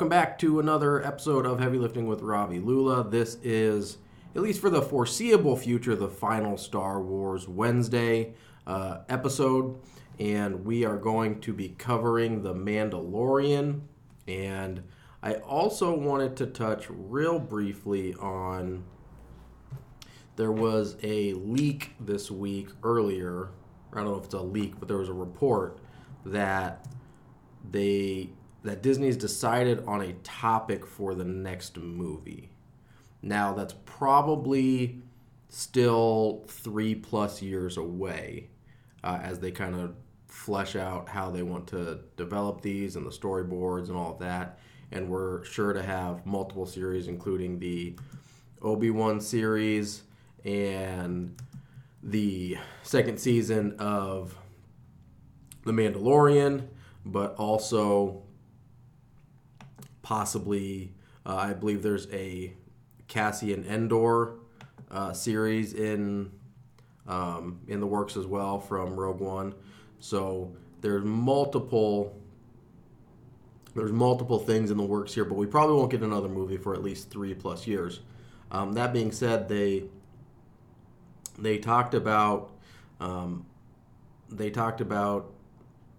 Welcome back to another episode of Heavy Lifting with Ravi Lula. This is, at least for the foreseeable future, the final Star Wars Wednesday uh, episode. And we are going to be covering The Mandalorian. And I also wanted to touch real briefly on. There was a leak this week earlier. I don't know if it's a leak, but there was a report that they that Disney's decided on a topic for the next movie. Now that's probably still three plus years away uh, as they kind of flesh out how they want to develop these and the storyboards and all of that. And we're sure to have multiple series, including the Obi Wan series and the second season of The Mandalorian, but also possibly, uh, I believe there's a Cassian Andor uh, series in um, in the works as well from Rogue One. So there's multiple there's multiple things in the works here, but we probably won't get another movie for at least three plus years. Um, that being said, they they talked about um, they talked about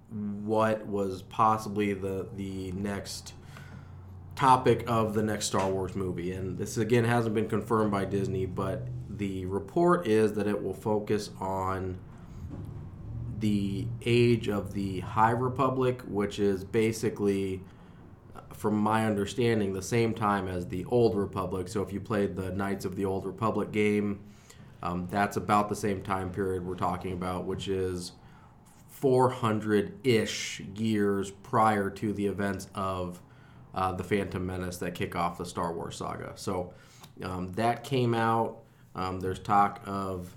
what was possibly the the next topic of the next Star Wars movie. And this again hasn't been confirmed by Disney, but the report is that it will focus on the age of the High Republic, which is basically, from my understanding, the same time as the Old Republic. So if you played the Knights of the Old Republic game, um, that's about the same time period we're talking about, which is 400 ish years prior to the events of uh, the Phantom Menace that kick off the Star Wars saga. So um, that came out. Um, there's talk of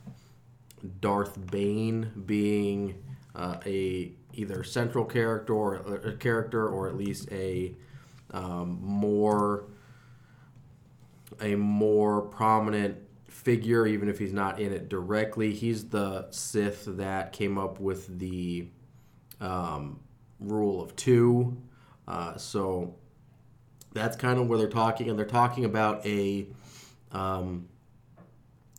Darth Bane being uh, a either central character or a character or at least a um, more a more prominent figure, even if he's not in it directly. He's the Sith that came up with the um, rule of two. Uh, so that's kind of where they're talking, and they're talking about a um,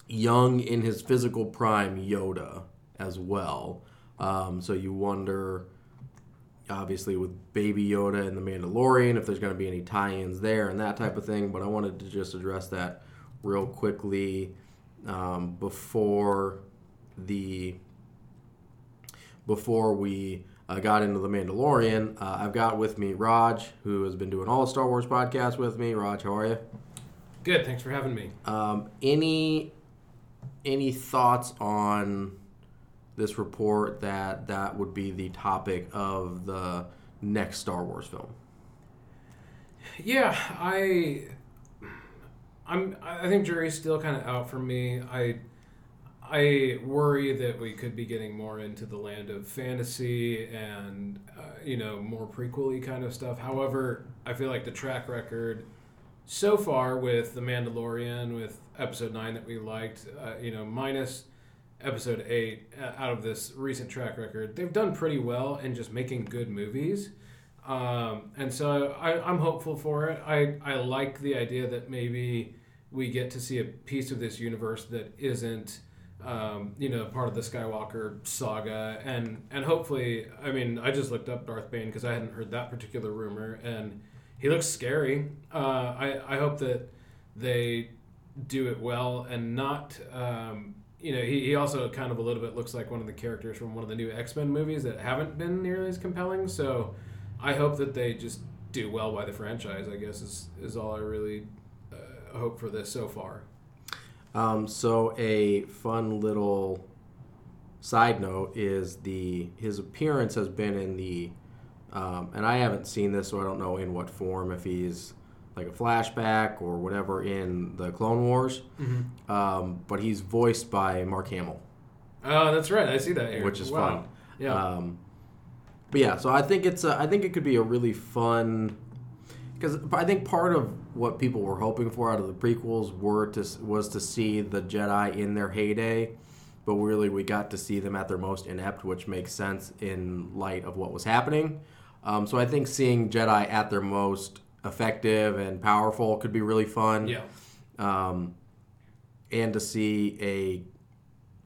young in his physical prime Yoda as well. Um, so you wonder, obviously, with Baby Yoda and the Mandalorian, if there's going to be any tie-ins there and that type of thing. But I wanted to just address that real quickly um, before the before we uh, got into the Mandalorian. Uh, I've got with me Raj, who has been doing all the Star Wars podcasts with me. Raj, how are you? Good. Thanks for having me. Um, any any thoughts on this report that that would be the topic of the next Star Wars film? Yeah, I I'm I think jury's still kind of out for me. I I worry that we could be getting more into the land of fantasy and uh, you know more prequely kind of stuff. However, I feel like the track record so far with the Mandalorian, with Episode Nine that we liked, uh, you know, minus Episode Eight uh, out of this recent track record, they've done pretty well in just making good movies. Um, and so I, I'm hopeful for it. I, I like the idea that maybe we get to see a piece of this universe that isn't um, you know, part of the Skywalker saga, and and hopefully, I mean, I just looked up Darth Bane because I hadn't heard that particular rumor, and he looks scary. Uh, I I hope that they do it well and not. Um, you know, he, he also kind of a little bit looks like one of the characters from one of the new X Men movies that haven't been nearly as compelling. So, I hope that they just do well by the franchise. I guess is is all I really uh, hope for this so far. Um, so a fun little side note is the his appearance has been in the um, and I haven't seen this, so I don't know in what form if he's like a flashback or whatever in the Clone Wars. Mm-hmm. Um, but he's voiced by Mark Hamill. Oh, that's right. I see that here. which is wow. fun. Yeah. Um, but yeah, so I think it's a, I think it could be a really fun because I think part of what people were hoping for out of the prequels were to was to see the Jedi in their heyday, but really we got to see them at their most inept, which makes sense in light of what was happening. Um, so I think seeing Jedi at their most effective and powerful could be really fun. Yeah. Um, and to see a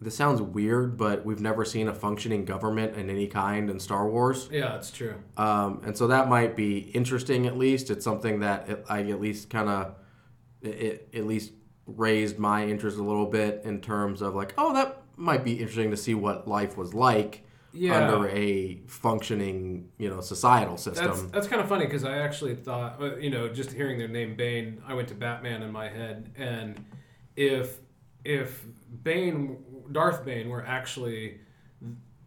this sounds weird, but we've never seen a functioning government in any kind in Star Wars. Yeah, it's true. Um, and so that might be interesting at least. It's something that it, I at least kind of, it, at least raised my interest a little bit in terms of like, oh, that might be interesting to see what life was like Yeah. under a functioning, you know, societal system. That's that's kind of funny because I actually thought, uh, you know, just hearing their name Bane, I went to Batman in my head, and if if Bane, Darth Bane, were actually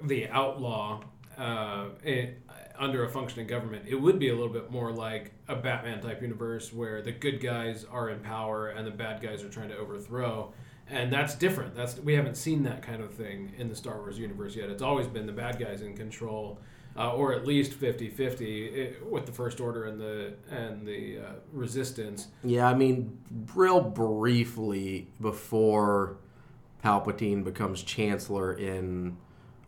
the outlaw uh, in, under a functioning government, it would be a little bit more like a Batman type universe where the good guys are in power and the bad guys are trying to overthrow. And that's different. That's we haven't seen that kind of thing in the Star Wars universe yet. It's always been the bad guys in control, uh, or at least 50-50 eh, with the First Order and the and the uh, Resistance. Yeah, I mean, real briefly before Palpatine becomes Chancellor in,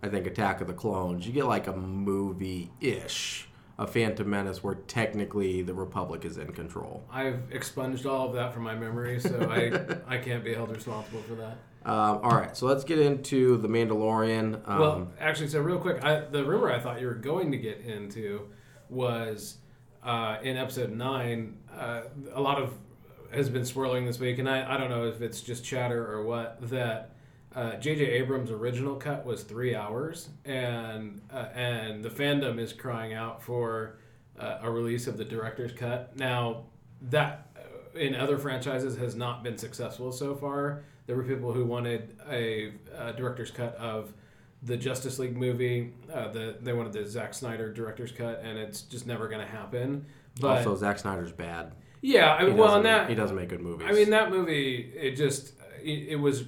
I think, Attack of the Clones, you get like a movie ish, a Phantom Menace where technically the Republic is in control. I've expunged all of that from my memory, so I I can't be held responsible for that. Um, all right, so let's get into The Mandalorian. Um, well, actually, so real quick, I, the rumor I thought you were going to get into was uh, in episode nine. Uh, a lot of has been swirling this week, and I, I don't know if it's just chatter or what that. Uh, J.J. Abrams' original cut was three hours, and uh, and the fandom is crying out for uh, a release of the director's cut. Now that uh, in other franchises has not been successful so far. There were people who wanted a, a director's cut of the Justice League movie. Uh, the they wanted the Zack Snyder director's cut, and it's just never going to happen. But also, Zack Snyder's bad. Yeah, I mean, well, doesn't- that he doesn't make good movies. I mean, that movie, it just, it, it was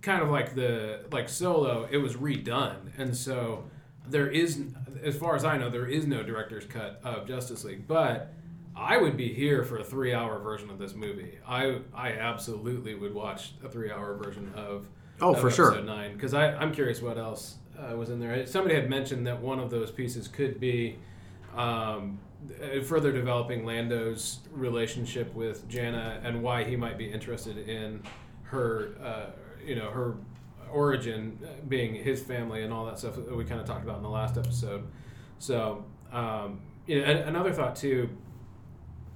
kind of like the, like Solo, it was redone. And so there is, as far as I know, there is no director's cut of Justice League. But I would be here for a three hour version of this movie. I, I absolutely would watch a three hour version of, Oh, of for sure. episode nine. Because I I'm curious what else uh, was in there. Somebody had mentioned that one of those pieces could be. Um, further developing Lando's relationship with Jannah and why he might be interested in her, uh, you know, her origin uh, being his family and all that stuff that we kind of talked about in the last episode. So, um, you know, another thought too.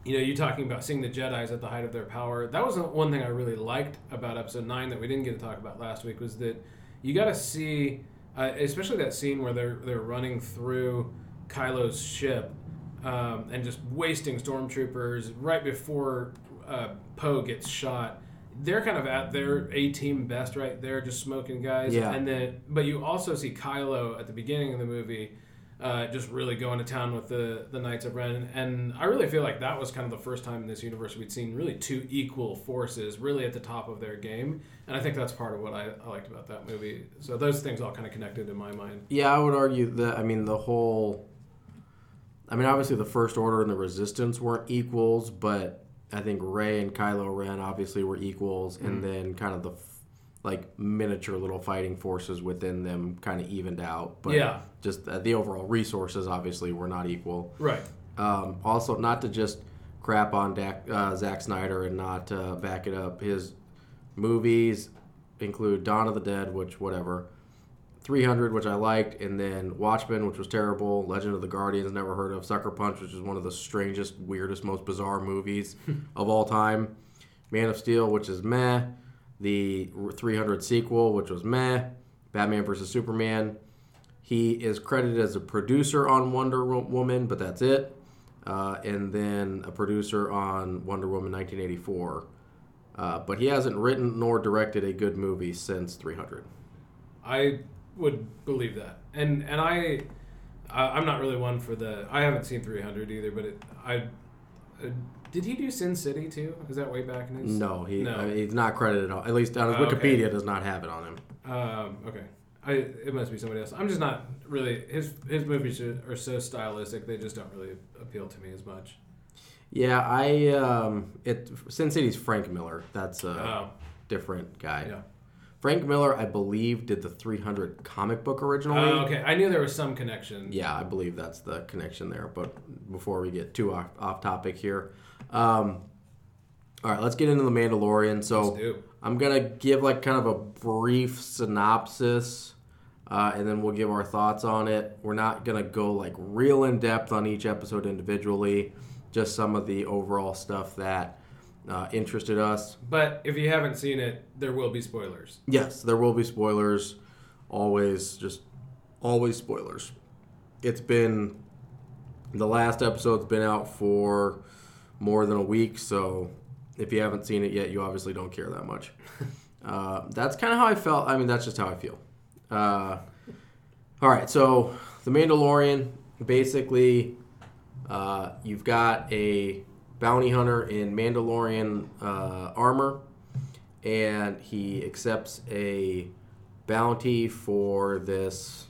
You know, you talking about seeing the Jedi's at the height of their power. That was one thing I really liked about Episode Nine that we didn't get to talk about last week was that you got to see, uh, especially that scene where they're they're running through Kylo's ship um, and just wasting stormtroopers right before uh, Poe gets shot. They're kind of at their A team best right there, just smoking guys. Yeah. And then, but you also see Kylo at the beginning of the movie, uh, just really going to town with the the Knights of Ren. And I really feel like that was kind of the first time in this universe we'd seen really two equal forces, really at the top of their game. And I think that's part of what I, I liked about that movie. So those things all kind of connected in my mind. Yeah, I would argue that. I mean, the whole. I mean, obviously, the First Order and the Resistance weren't equals, but I think Rey and Kylo Ren obviously were equals, and then kind of the f- like miniature little fighting forces within them kind of evened out. But Yeah. just uh, the overall resources obviously were not equal. Right. Um, also, not to just crap on Dak, uh, Zack Snyder and not uh, back it up. His movies include Dawn of the Dead, which whatever, 300, which I liked, and then Watchmen, which was terrible. Legend of the Guardians, never heard of. Sucker Punch, which is one of the strangest, weirdest, most bizarre movies of all time. Man of Steel, which is meh. The 300 sequel, which was meh. Batman vs Superman. He is credited as a producer on Wonder Woman, but that's it. Uh, and then a producer on Wonder Woman 1984. Uh, but he hasn't written nor directed a good movie since 300. I would believe that, and and I, I I'm not really one for the. I haven't seen 300 either, but it, I, uh, did he do Sin City too? Is that way back in his? No, he No. uh, he's not credited. On, at least on his Oh, okay. Wikipedia does not have it on him. Um, okay. I it must be somebody else. I'm just not really his his movies are, are so stylistic. They just don't really appeal to me as much. Yeah, I um, it Sin City's Frank Miller. That's a Oh, different guy. yeah. Frank Miller, I believe, did the 300 comic book originally. Oh, okay. I knew there was some connection. Yeah, I believe that's the connection there. But before we get too off, off topic here, um, all right, let's get into the Mandalorian. So. I'm gonna give like kind of a brief synopsis, uh, and then we'll give our thoughts on it. We're not gonna go like real in depth on each episode individually, just some of the overall stuff that uh, interested us. But if you haven't seen it, there will be spoilers. Yes, there will be spoilers. Always, just always spoilers. It's been the last episode's been out for more than a week, so if you haven't seen it yet, you obviously don't care that much. uh, that's kind of how I felt. I mean, that's just how I feel. Uh, all right, so the Mandalorian basically, uh, you've got a bounty hunter in Mandalorian uh, armor, and he accepts a bounty for this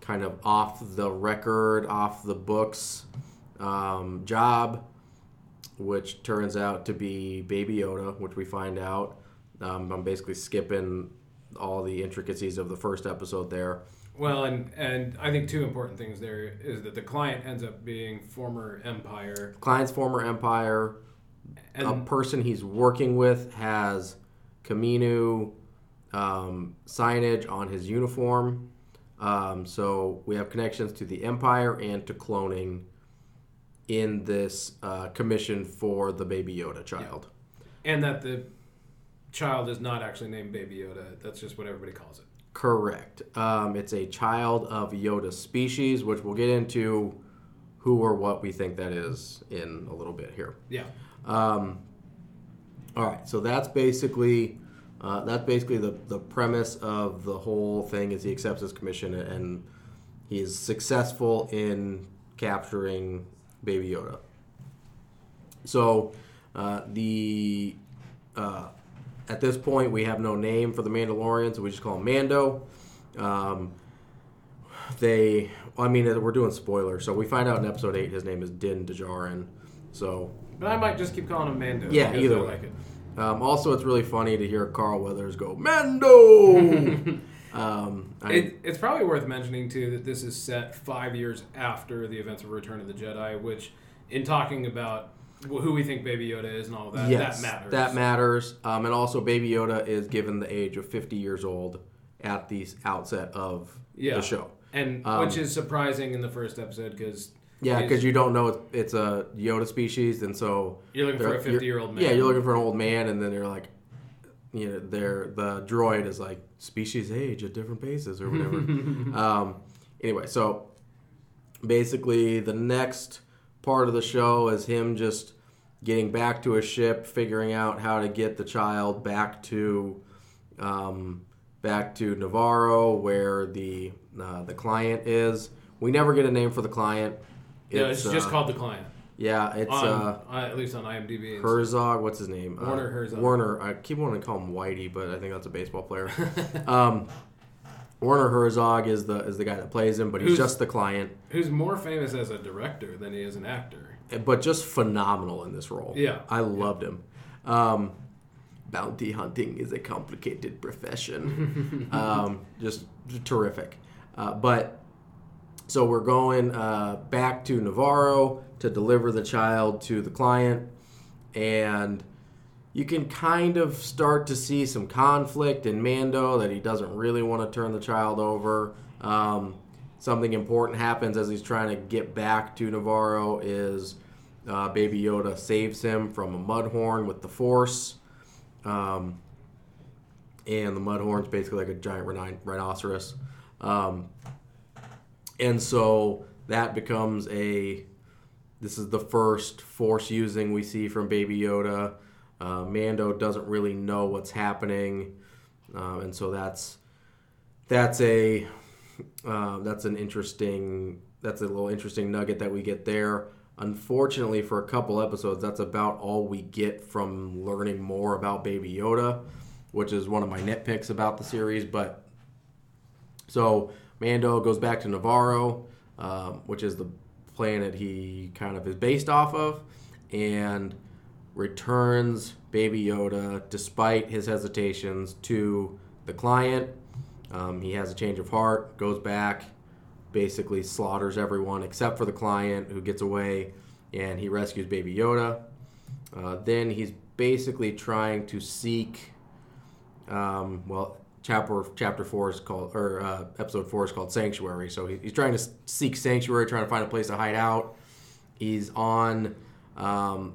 kind of off the record, off the books um, job, which turns out to be Baby Yoda, which we find out. Um, I'm basically skipping all the intricacies of the first episode there. Well, and and I think two important things there is that the client ends up being former Empire, Client's former empire, a person he's working with has Kamino um, signage on his uniform. Um, so we have connections to the Empire and to cloning in this uh, commission for the Baby Yoda child. and that the child is not actually named Baby Yoda. That's just what everybody calls it. Correct. Um, it's a child of Yoda species, which we'll get into who or what we think that is in a little bit here. Yeah. Um, all right, so that's basically uh, that's basically the, the premise of the whole thing is he accepts his commission and he is successful in capturing Baby Yoda. So uh, the uh, at this point we have no name for the Mandalorian, so we just call him Mando. Um, they, I mean, we're doing spoilers, so we find out in episode eight his name is Din Djarin. So But I might just keep calling him Mando. Yeah, either way. like it. Um, also, it's really funny to hear Carl Weathers go Mando. um, I, It, it's probably worth mentioning too that this is set five years after the events of Return of the Jedi, which, in talking about who we think Baby Yoda is and all that, yes, that matters. That matters. Um, and also, Baby Yoda is given the age of 50 years old at the outset of Yeah. the show. and Um, which is surprising in the first episode because Yeah, because you don't know it's, a Yoda species, and so you're looking for a 50 year old man. Yeah, you're looking for an old man, and then you're like, you know, they're the droid is like species age at different paces or whatever. um, anyway, so basically, the next part of the show is him just getting back to his ship, figuring out how to get the child back to um, back to Nevarro, where the uh, the client is. We never get a name for the client. Yeah, it's, just uh, called the client. yeah, it's On, uh, at least on IMDb. Herzog. What's his name? Uh, Herzog. Werner. I keep wanting to call him Whitey, but I think that's a baseball player. um, Werner Herzog is the is the guy that plays him, but he's Who's- just the client. who's more famous as a director than he is an actor. but just phenomenal in this role. Yeah. I loved him. Um, bounty hunting is a complicated profession. um, just terrific. Uh, but so we're going uh, back to Nevarro to deliver the child to the client, and you can kind of start to see some conflict in Mando that he doesn't really want to turn the child over. Um, something important happens as he's trying to get back to Nevarro is uh, Baby Yoda saves him from a mudhorn with the Force. Um, and the mudhorn's basically like a giant rhino- rhinoceros. Um, and so that becomes a. This is the first Force using we see from Baby Yoda. Uh, Mando doesn't really know what's happening, um, and so that's that's a uh, that's an interesting that's a little interesting nugget that we get there. Unfortunately, for a couple episodes, that's about all we get from learning more about Baby Yoda, which is one of my nitpicks about the series. But so Mando goes back to Nevarro, um, which is the planet he kind of is based off of, and returns Baby Yoda, despite his hesitations, to the client. Um, he has a change of heart, goes back, basically slaughters everyone except for the client who gets away, and he rescues Baby Yoda. Uh, then he's basically trying to seek, um, well, chapter chapter four is called, or uh, episode four is called Sanctuary. So he, he's trying to seek sanctuary, trying to find a place to hide out. He's on. Um,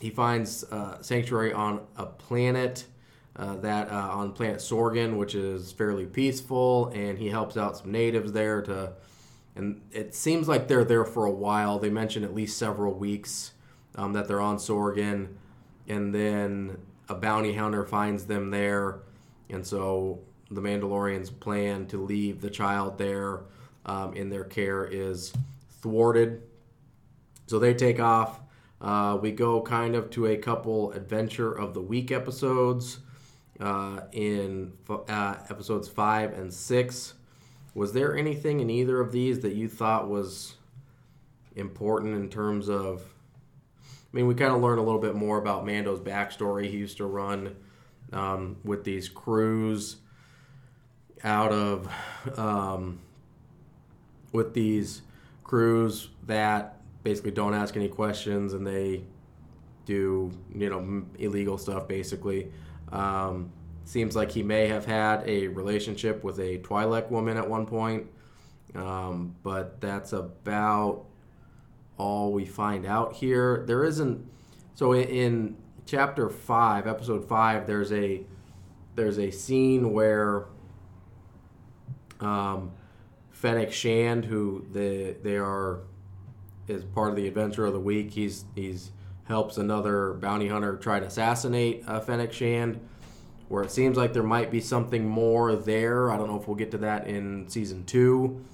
he finds uh, sanctuary on a planet uh, that uh, on planet Sorgan, which is fairly peaceful, and he helps out some natives there to. And it seems like they're there for a while. They mention at least several weeks um, that they're on Sorgan, and then a bounty hunter finds them there, and so the Mandalorians' plan to leave the child there um, in their care is thwarted. So they take off. Uh, we go kind of to a couple adventure of the week episodes uh, in uh, episodes five and six. Was there anything in either of these that you thought was important in terms of? I mean, we kind of learned a little bit more about Mando's backstory. He used to run um, with these crews out of um, with these crews that basically don't ask any questions and they do you know illegal stuff basically. Um, seems like he may have had a relationship with a Twi'lek woman at one point, um, but that's about all we find out here. There isn't. So in, in chapter five, episode five, there's a there's a scene where um, Fennec Shand, who they they are is part of the adventure of the week. He's he's helps another bounty hunter try to assassinate uh, Fennec Shand, where it seems like there might be something more there. I don't know if we'll get to that in season two,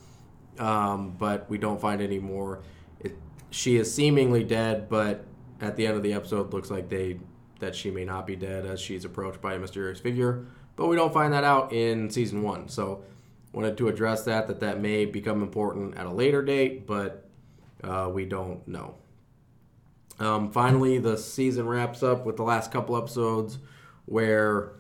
um, but we don't find any more. It, she is seemingly dead, but at the end of the episode, looks like they that she may not be dead as she's approached by a mysterious figure. But we don't find that out in season one. So wanted to address that that that may become important at a later date, but uh, we don't know. Um, finally, the season wraps up with the last couple episodes where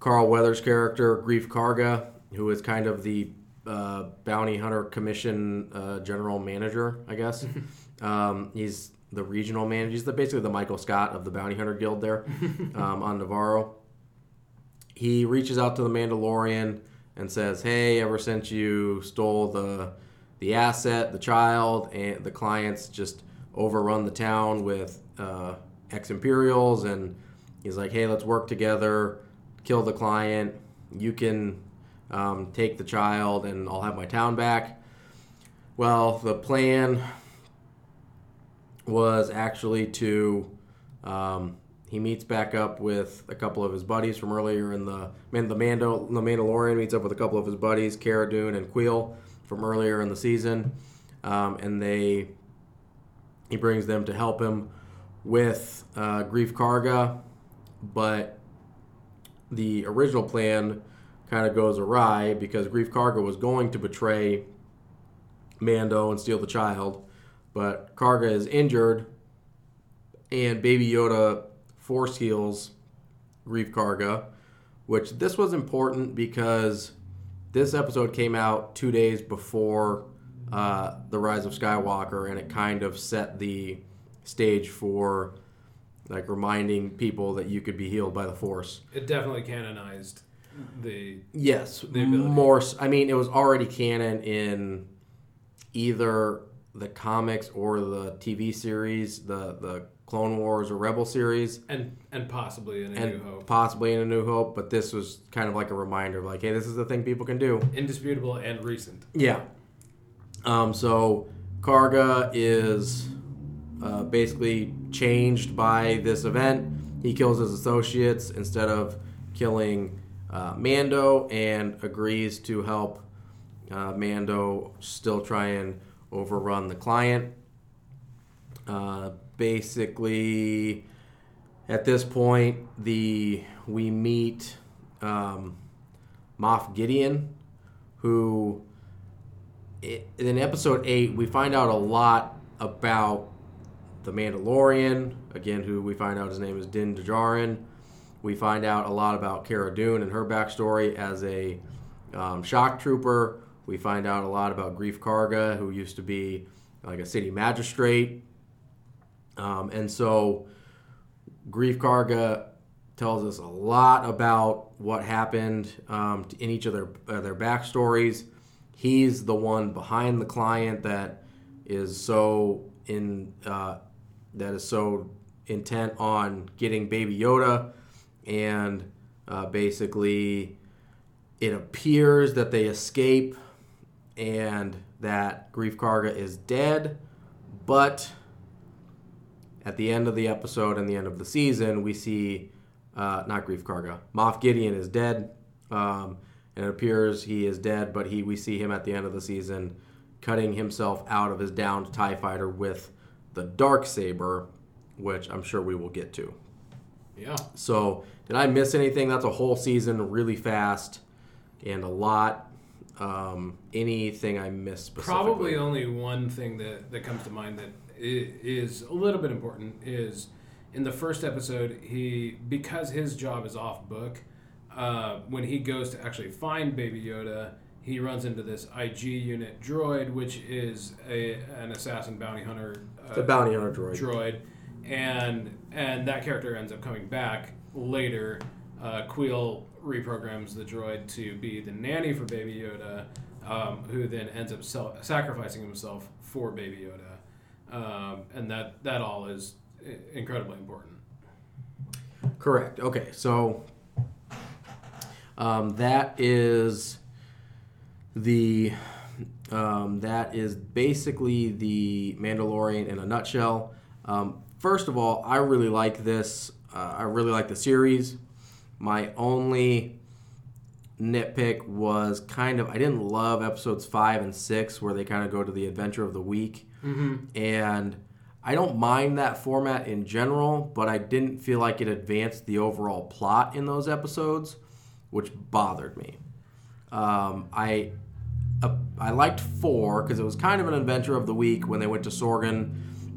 Carl Weathers' character, Greef Karga, who is kind of the uh, bounty hunter commission uh, general manager, I guess. um, he's the regional manager. He's the, basically the Michael Scott of the bounty hunter guild there um, on Nevarro. He reaches out to the Mandalorian and says, "Hey, ever since you stole the the asset, the child, and the clients just overrun the town with uh, ex Imperials. And he's like, hey, let's work together, kill the client. You can um, take the child, and I'll have my town back. Well, the plan was actually to. Um, he meets back up with a couple of his buddies from earlier in the man. The Mando, the Mandalorian meets up with a couple of his buddies, Cara Dune and Kuiil from earlier in the season, um, and they he brings them to help him with uh, Greef Karga, but the original plan kind of goes awry because Greef Karga was going to betray Mando and steal the child, but Karga is injured, and Baby Yoda force heals Greef Karga, which this was important because this episode came out two days before uh, the Rise of Skywalker, and it kind of set the stage for like reminding people that you could be healed by the Force. It definitely canonized the yes the more. I mean, it was already canon in either the comics or the TV series, the the Clone Wars or Rebel series, and and possibly in a New Hope, possibly in a New Hope. But this was kind of like a reminder, of like, hey, this is the thing people can do. indisputable and recent. Yeah. Um, so Karga is uh, basically changed by this event. He kills his associates instead of killing uh, Mando and agrees to help uh, Mando still try and overrun the client. Uh, basically, at this point, the we meet um, Moff Gideon, who in episode eight we find out a lot about the Mandalorian again, who we find out his name is Din Djarin. We find out a lot about Cara Dune and her backstory as a um, shock trooper. We find out a lot about Greef Karga, who used to be like a city magistrate. Um, and so Greef Karga tells us a lot about what happened um, in each of their uh, their backstories. He's the one behind the client that is so in uh, that is so intent on getting Baby Yoda, and uh, basically it appears that they escape and that Greef Karga is dead, but at the end of the episode and the end of the season, we see uh, not Greef Karga, Moff Gideon is dead, um, and it appears he is dead. But he we see him at the end of the season cutting himself out of his downed Tie Fighter with the dark saber, which I'm sure we will get to. Yeah. So, did I miss anything? That's a whole season, really fast, and a lot. Um, anything I missed specifically? Probably only one thing that, that comes to mind that is a little bit important is in the first episode, he because his job is off book, uh, when he goes to actually find Baby Yoda, he runs into this IG unit droid, which is a an assassin bounty hunter. Uh, the bounty hunter droid. droid, and and that character ends up coming back later. Uh, Kuiil reprograms the droid to be the nanny for Baby Yoda, um, who then ends up sel- sacrificing himself for Baby Yoda, um, and that that all is incredibly important. Correct. Okay, so um, that is the um, that is basically the Mandalorian in a nutshell. Um, first of all, I really like this. Uh, I really like the series. My only nitpick was kind of I didn't love episodes five and six where they kind of go to the adventure of the week, and I don't mind that format in general, but I didn't feel like it advanced the overall plot in those episodes, which bothered me. Um, I uh, I liked four because it was kind of an adventure of the week when they went to Sorgan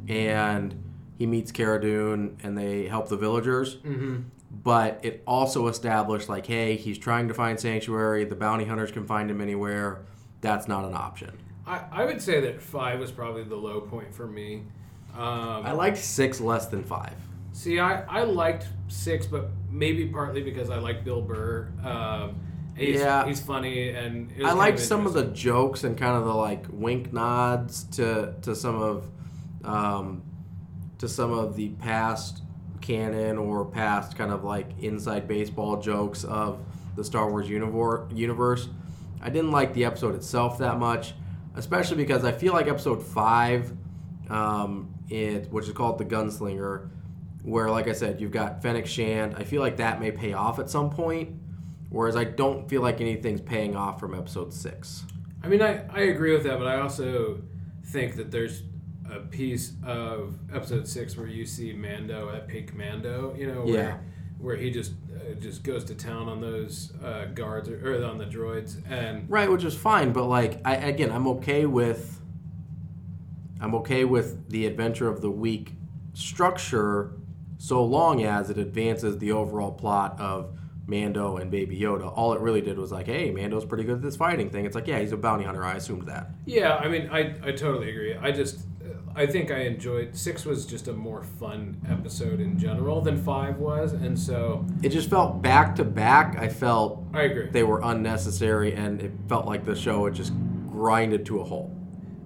and he meets Cara Dune and they help the villagers. Mm-hmm. But it also established like, hey, he's trying to find sanctuary. The bounty hunters can find him anywhere. That's not an option. I, I would say that five was probably the low point for me. Um, I liked six less than five. See, I, I liked six, but maybe partly because I like Bill Burr. Um, he's, Yeah. he's funny, and I liked some of the jokes and kind of the like wink nods to to some of um, to some of the past canon or past kind of like inside baseball jokes of the Star Wars universe. I didn't like the episode itself that much, especially because I feel like episode five, um, it which is called the Gunslinger, where like I said, you've got Fennec Shand. I feel like that may pay off at some point. Whereas I don't feel like anything's paying off from episode six. I mean, I, I agree with that, but I also think that there's a piece of episode six where you see Mando at peak Mando, you know, where, Yeah. Where he just uh, just goes to town on those uh, guards or, or on the droids, and Right, which is fine, but like I again, I'm okay with I'm okay with the adventure of the week structure so long as it advances the overall plot of Mando and Baby Yoda. All it really did was like, hey, Mando's pretty good at this fighting thing. It's like, yeah, he's a bounty hunter. I assumed that. Yeah, I mean, I, I totally agree. I just, I think I enjoyed six was just a more fun episode in general than five was, and so It just felt back to back. I felt I agree. they were unnecessary, and it felt like the show had just grinded to a halt.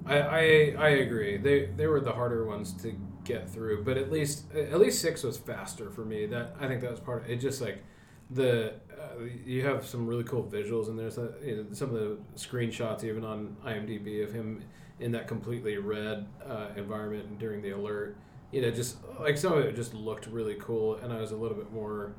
I, I I agree. They they were the harder ones to get through, but at least at least six was faster for me. That I think that was part of it. Just like the uh, you have some really cool visuals, and there's you know, some of the screenshots even on IMDb of him in that completely red uh, environment during the alert. You know, just like some of it just looked really cool, and I was a little bit more.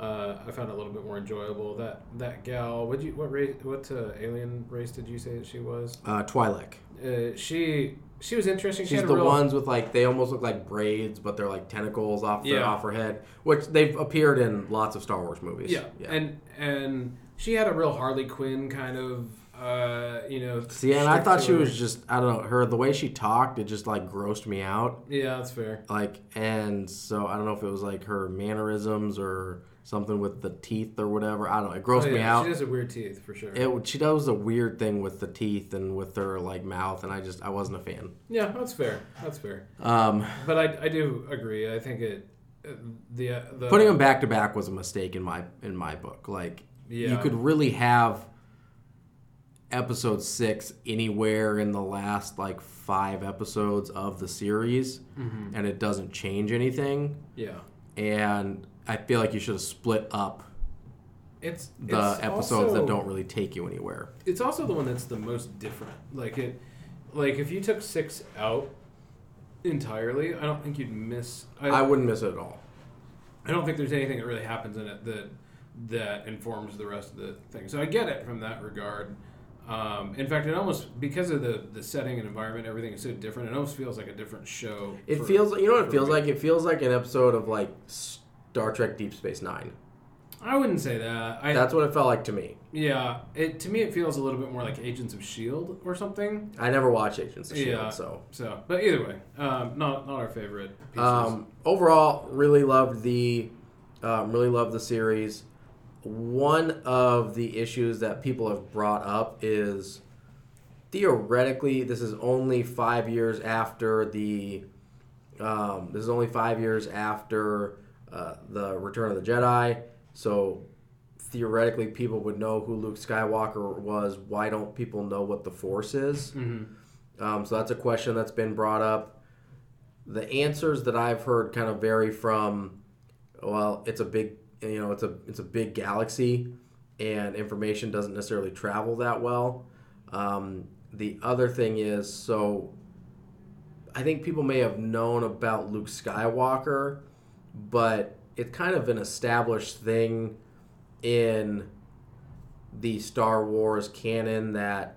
Uh, I found it a little bit more enjoyable. That that gal, what you what race, what uh, alien race did you say that she was? Uh, Twi'lek. uh, she she was interesting. She's had the real, ones with like they almost look like braids, but they're like tentacles off their, Yeah. off her head, which they've appeared in lots of Star Wars movies. Yeah. Yeah. and and she had a real Harley Quinn kind of Uh, you know. See, and I thought she her- was just I don't know her the way she talked it just like grossed me out. Yeah, that's fair. Like and so I don't know if it was like her mannerisms or something with the teeth or whatever. I don't know. It grossed Oh, me out. She has a weird teeth for sure. It she does a weird thing with the teeth and with her like mouth, and I just I wasn't a fan. yeah, that's fair. That's fair. Um, But I, I do agree. I think it the uh, the putting them back to back was a mistake in my in my book. Like yeah. you could really have episode six anywhere in the last like five episodes of the series, Mm-hmm. and it doesn't change anything. yeah. And I feel like you should have split up It's the it's episodes also- that don't really take you anywhere. It's also the one that's the most different. Like it, like if you took six out entirely, I don't think you'd miss. I, I wouldn't miss it at all. I don't think there's anything that really happens in it that that informs the rest of the thing. So I get it from that regard. Um, in fact, it almost because of the the setting and environment, everything is so different. It almost feels like a different show. It for- feels you know what it feels me. like. It feels like an episode of like Star Trek Deep Space Nine. I wouldn't say that. I, That's what it felt like to me. yeah. It to me, it feels a little bit more like Agents of Shield or something. I never watched Agents of Shield, Yeah. so So, but either way, um, not not our favorite. Pieces. um, overall, really loved the um, really loved the series. One of the issues that people have brought up is theoretically this is only five years after the um, this is only five years after uh, the Return of the Jedi, so theoretically people would know who Luke Skywalker was. Why don't people know what the Force is? Mhm. Um, so that's a question that's been brought up. The answers that I've heard kind of vary from, well, it's a big, you know, it's a it's a big galaxy, and information doesn't necessarily travel that well. Um, the other thing is, so I think people may have known about Luke Skywalker, but it's kind of an established thing in the Star Wars canon that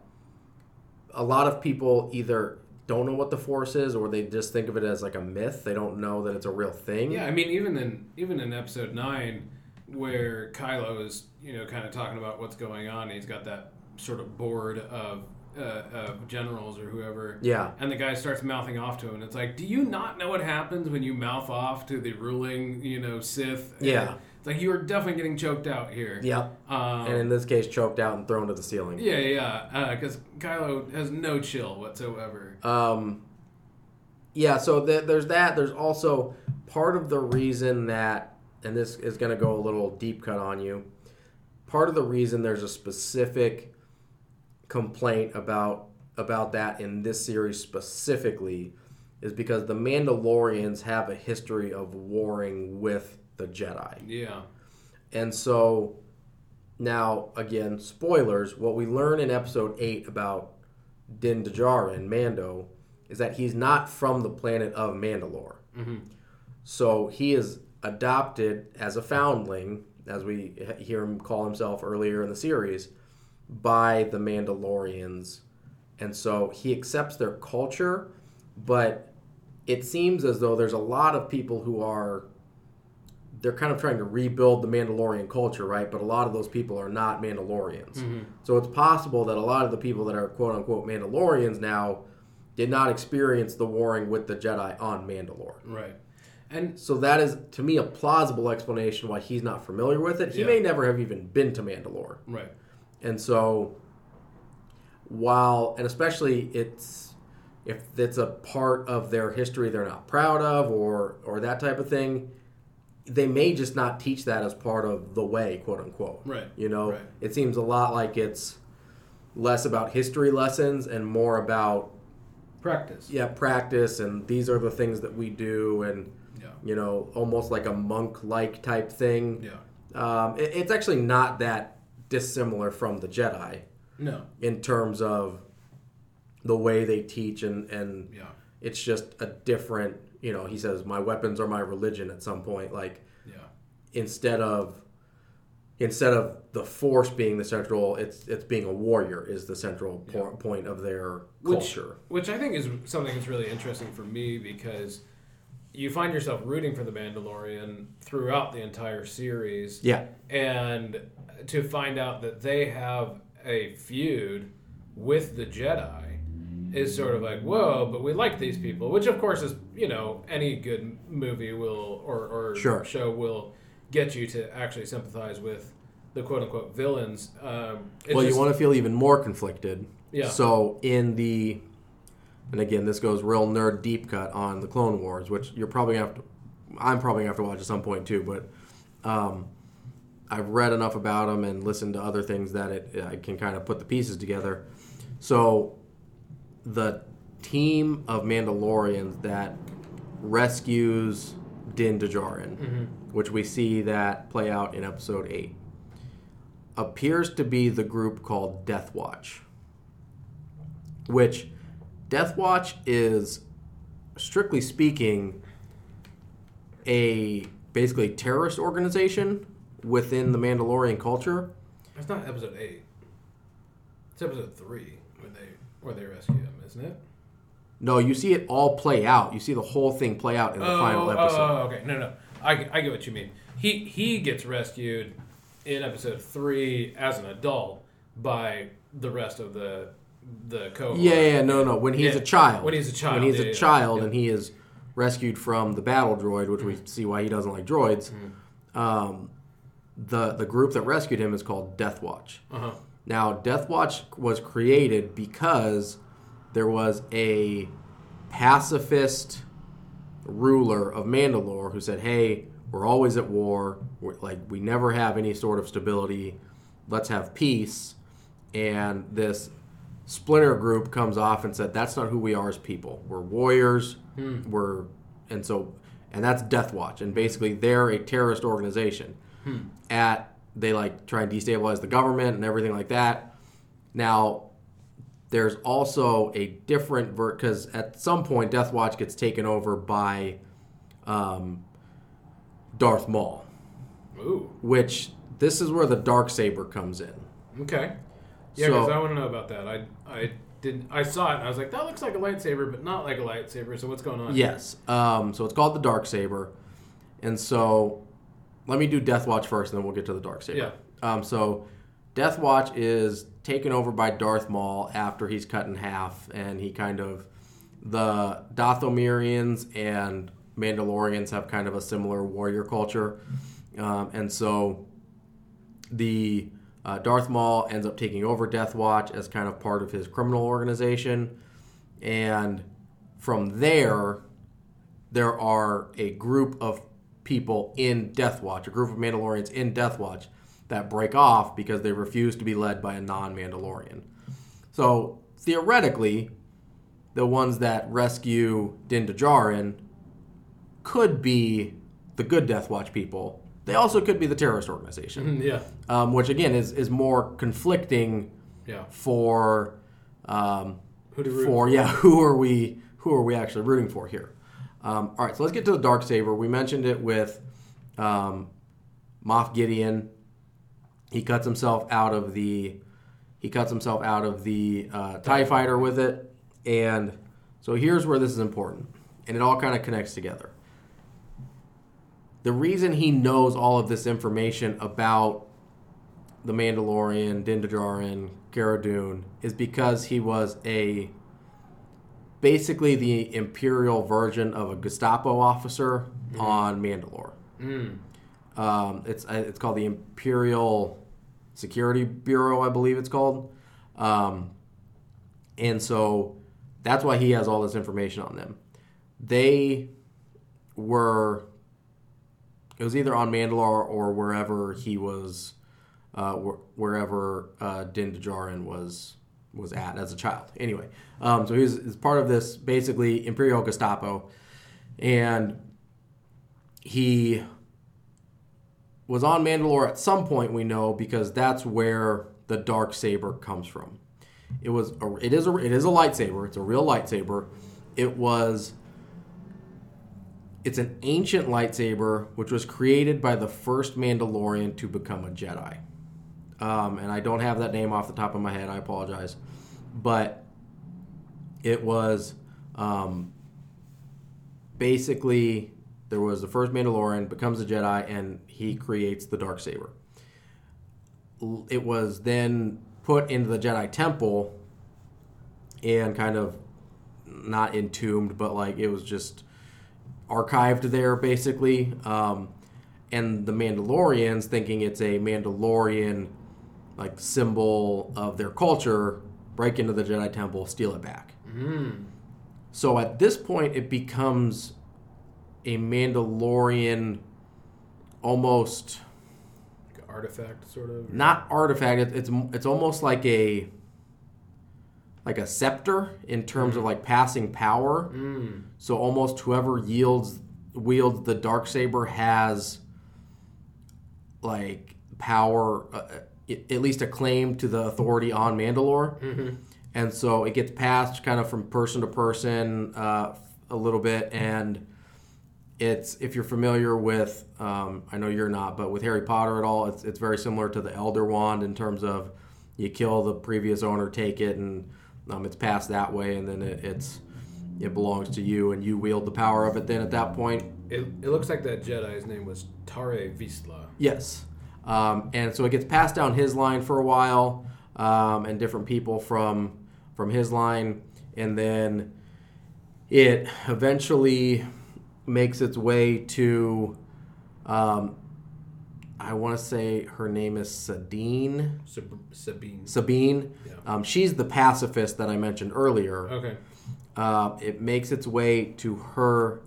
a lot of people either don't know what the Force is or they just think of it as like a myth. They don't know that it's a real thing. Yeah, I mean, even in even in episode nine, where Kylo is, you know, kind of talking about what's going on, he's got that sort of board of uh, of generals or whoever, Yeah. and the guy starts mouthing off to him, and it's like, do you not know what happens when you mouth off to the ruling, you know, Sith? And Yeah. it's like you are definitely getting choked out here. Yep. Um, and in this case, choked out and thrown to the ceiling. yeah, yeah, because Kylo has no chill whatsoever. Um, yeah, so th- there's that. There's also part of the reason that, and this is going to go a little deep cut on you. Part of the reason there's a specific complaint about about that in this series specifically is because the Mandalorians have a history of warring with the Jedi. Yeah, And so now again, spoilers, what we learn in episode 8 about Din Djarin, Mando, is that he's not from the planet of Mandalore. Mhm. So he is adopted as a foundling, as we hear him call himself earlier in the series, by the Mandalorians. And so he accepts their culture, but it seems as though there's a lot of people who are they're kind of trying to rebuild the Mandalorian culture, right? But a lot of those people are not Mandalorians. Mm-hmm. So it's possible that a lot of the people that are quote unquote Mandalorians now did not experience the warring with the Jedi on Mandalore. right. And So that is to me a plausible explanation why he's not familiar with it. He Yeah. may never have even been to Mandalore. right. And so while and especially it's if it's a part of their history they're not proud of or or that type of thing, they may just not teach that as part of the way, quote unquote. Right. You know, Right. it seems a lot like it's less about history lessons and more about Practice. yeah, practice and these are the things that we do and. You know, almost like a monk like type thing. Yeah. Um, it- it's actually not that dissimilar from the Jedi No. in terms of the way they teach and and Yeah. it's just a different you know he says my weapons are my religion at some point like Yeah. instead of instead of the force being the central it's it's being a warrior is the central po- point of their Which- culture Which I think is something that's really interesting for me because you find yourself rooting for the Mandalorian throughout the entire series. yeah And to find out that they have a feud with the Jedi is sort of like, whoa, but we like these people, which of course is, you know, any good movie will or, or Sure. show will get you to actually sympathize with the quote unquote villains. Um, it's well, you want to feel even more conflicted. Yeah. So in the, and again, this goes real nerd deep cut on the Clone Wars, which you're probably gonna have to, I'm probably gonna have to watch at some point too. But um, I've read enough about them and listened to other things that it I can kind of put the pieces together. So the team of Mandalorians that rescues Din Djarin, which we see that play out in Episode Eight appears to be the group called Death Watch. Which Death Watch is strictly speaking a basically terrorist organization within the Mandalorian culture. It's not episode eight. It's episode three where they where they rescue him, isn't it? No, you see it all play out. You see the whole thing play out in the final oh, oh, episode. Oh, okay. No, no. I, I get what you mean. He he gets rescued in episode three as an adult by the rest of the the cohort. Yeah, yeah, no, no. When he's Yeah, a child. when he's a child, When he's yeah, a yeah, child and he is rescued from the battle droid, which we see why he doesn't like droids. Mm-hmm. Um, the the group that rescued him is called Death Watch. Uh-huh. Now, Death Watch was created because there was a pacifist ruler of Mandalore who said, "Hey, we're always at war. We're, like we never have any sort of stability. Let's have peace." And this splinter group comes off and said, "That's not who we are as people. We're warriors. We're and so and that's Death Watch. And basically, they're a terrorist organization. At they like try and destabilize the government and everything like that. Now, there's also a different ver because at some point Death Watch gets taken over by um, Darth Maul, Ooh. which this is where the dark saber comes in. Okay. Yeah, So- because I want to know about that. I I did I saw it and I was like, that looks like a lightsaber, but not like a lightsaber. So what's going on? Yes. Um, so it's called the dark saber, and so let me do Death Watch first, and then we'll get to the dark saber. Yeah. Um, so Death Watch is taken over by Darth Maul after he's cut in half, and he kind of the Dathomirians and Mandalorians have kind of a similar warrior culture, um, and so the uh, Darth Maul ends up taking over Death Watch as kind of part of his criminal organization, and from there, there are a group of people in Death Watch, a group of Mandalorians in Death Watch that break off because they refuse to be led by a non-Mandalorian. So theoretically, the ones that rescue Din Djarin could be the good Death Watch people. They also could be the terrorist organization, Mhm, yeah. um, which again is is more conflicting Yeah. for um, Who do root for yeah who are we who are we actually rooting for here? Um, all right so let's get to the dark saber. We mentioned it with um, moff gideon. He cuts himself out of the he cuts himself out of the uh, tie fighter with it. And so here's where this is important. And it all kind of connects together the reason he knows all of this information about the Mandalorian, Din Djarin, Cara Dune, is because he was a basically the imperial version of a Gestapo officer on Mandalore. Mm. Um, it's uh, it's called the Imperial Security Bureau, I believe it's called, um, and so that's why he has all this information on them. They were it was either on Mandalore or wherever he was, uh, wh- wherever uh, Din Djarin was was at as a child. Anyway, um, so he was, part of this basically Imperial Gestapo, and he was on Mandalore at some point. We know because that's where the dark saber comes from. It was a, it is a it is a lightsaber. It's a real lightsaber. It was it's an ancient lightsaber which was created by the first Mandalorian to become a Jedi. Um, and I don't have that name off the top of my head. I apologize, but it was um, basically there was the first Mandalorian becomes a Jedi and he creates the dark saber. It was then put into the Jedi Temple and kind of not entombed, but like it was just archived there basically. Um, and the Mandalorians thinking it's a Mandalorian like symbol of their culture, break into the Jedi Temple, steal it back. Mm. So at this point, it becomes a Mandalorian, almost Like artifact, sort of. not artifact. it- It's it's almost like a like a scepter in terms of like passing power. Mm. So almost whoever yields wields the dark saber has like power, uh, at at least a claim to the authority on Mandalore. Mm-hmm. and so it gets passed kind of from person to person uh, a little bit and it's if you're familiar with um, i know you're not but with harry potter at all it's, it's very similar to the elder wand in terms of you kill the previous owner take it and um, it's passed that way and then it, it's it belongs to you and you wield the power of it then at that point It, it looks like that Jedi's name was Tarre Vizsla. Yes. Um, and so it gets passed down his line for a while, um, and different people from from his line, and then it eventually makes its way to. Um, I want to say her name is Satine. Sab- Sabine. Sabine. Yeah. Um, she's the pacifist that I mentioned earlier Okay. Uh, it makes its way to her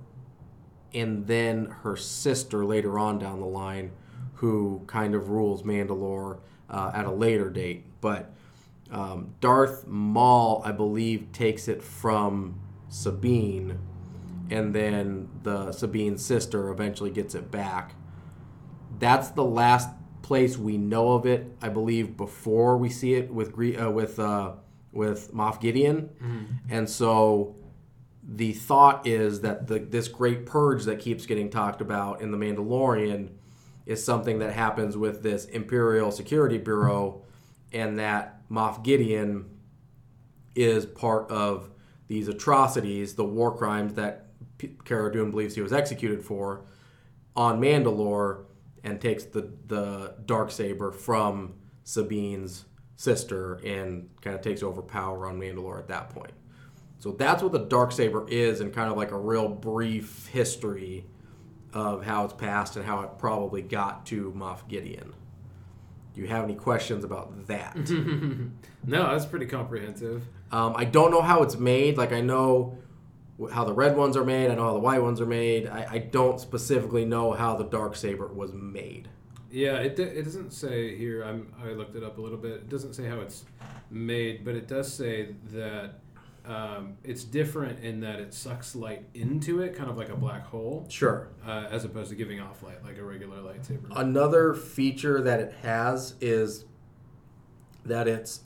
and then her sister later on down the line who kind of rules mandalore uh, at a later date. But um, darth maul i believe takes it from sabine and then the sabine's sister eventually gets it back. That's the last place we know of it i believe before we see it with uh, with uh, with moff gideon. Mm-hmm. And so the thought is that the, this great purge that keeps getting talked about in the Mandalorian is something that happens with this Imperial Security Bureau, and that Moff Gideon is part of these atrocities, the war crimes that P- Cara Dune believes he was executed for on Mandalore, and takes the the dark saber from Sabine's sister and kind of takes over power on Mandalore at that point. So that's what the dark saber is, and kind of like a real brief history of how it's passed and how it probably got to Moff Gideon. Do you have any questions about that? No, that's pretty comprehensive. um, I don't know how it's made. Like I know how the red ones are made. I know how the white ones are made. I, I don't specifically know how the dark saber was made. Yeah, it, it doesn't say here. I'm, I looked it up a little bit. It doesn't say how it's made, but it does say that um, it's different in that it sucks light into it, kind of like a black hole, Sure. uh, as opposed to giving off light like a regular lightsaber. Another feature that it has is that it's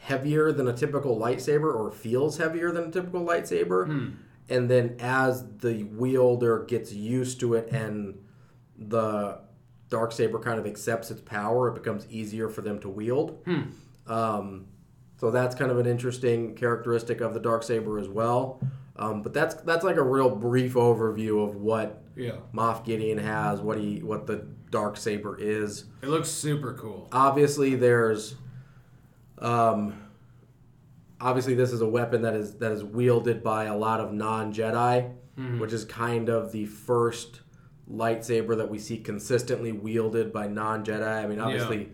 heavier than a typical lightsaber or feels heavier than a typical lightsaber. Hmm. And then as the wielder gets used to it and the dark saber kind of accepts its power, it becomes easier for them to wield. Hmm. Um, so that's kind of an interesting characteristic of the dark saber as well. Um, but that's that's like a real brief overview of what Yeah, Moff Gideon has, what he what the dark saber is. it looks super cool. Obviously, there's, um, obviously this is a weapon that is that is wielded by a lot of non Jedi, which is kind of the first lightsaber that we see consistently wielded by non Jedi. I mean, obviously.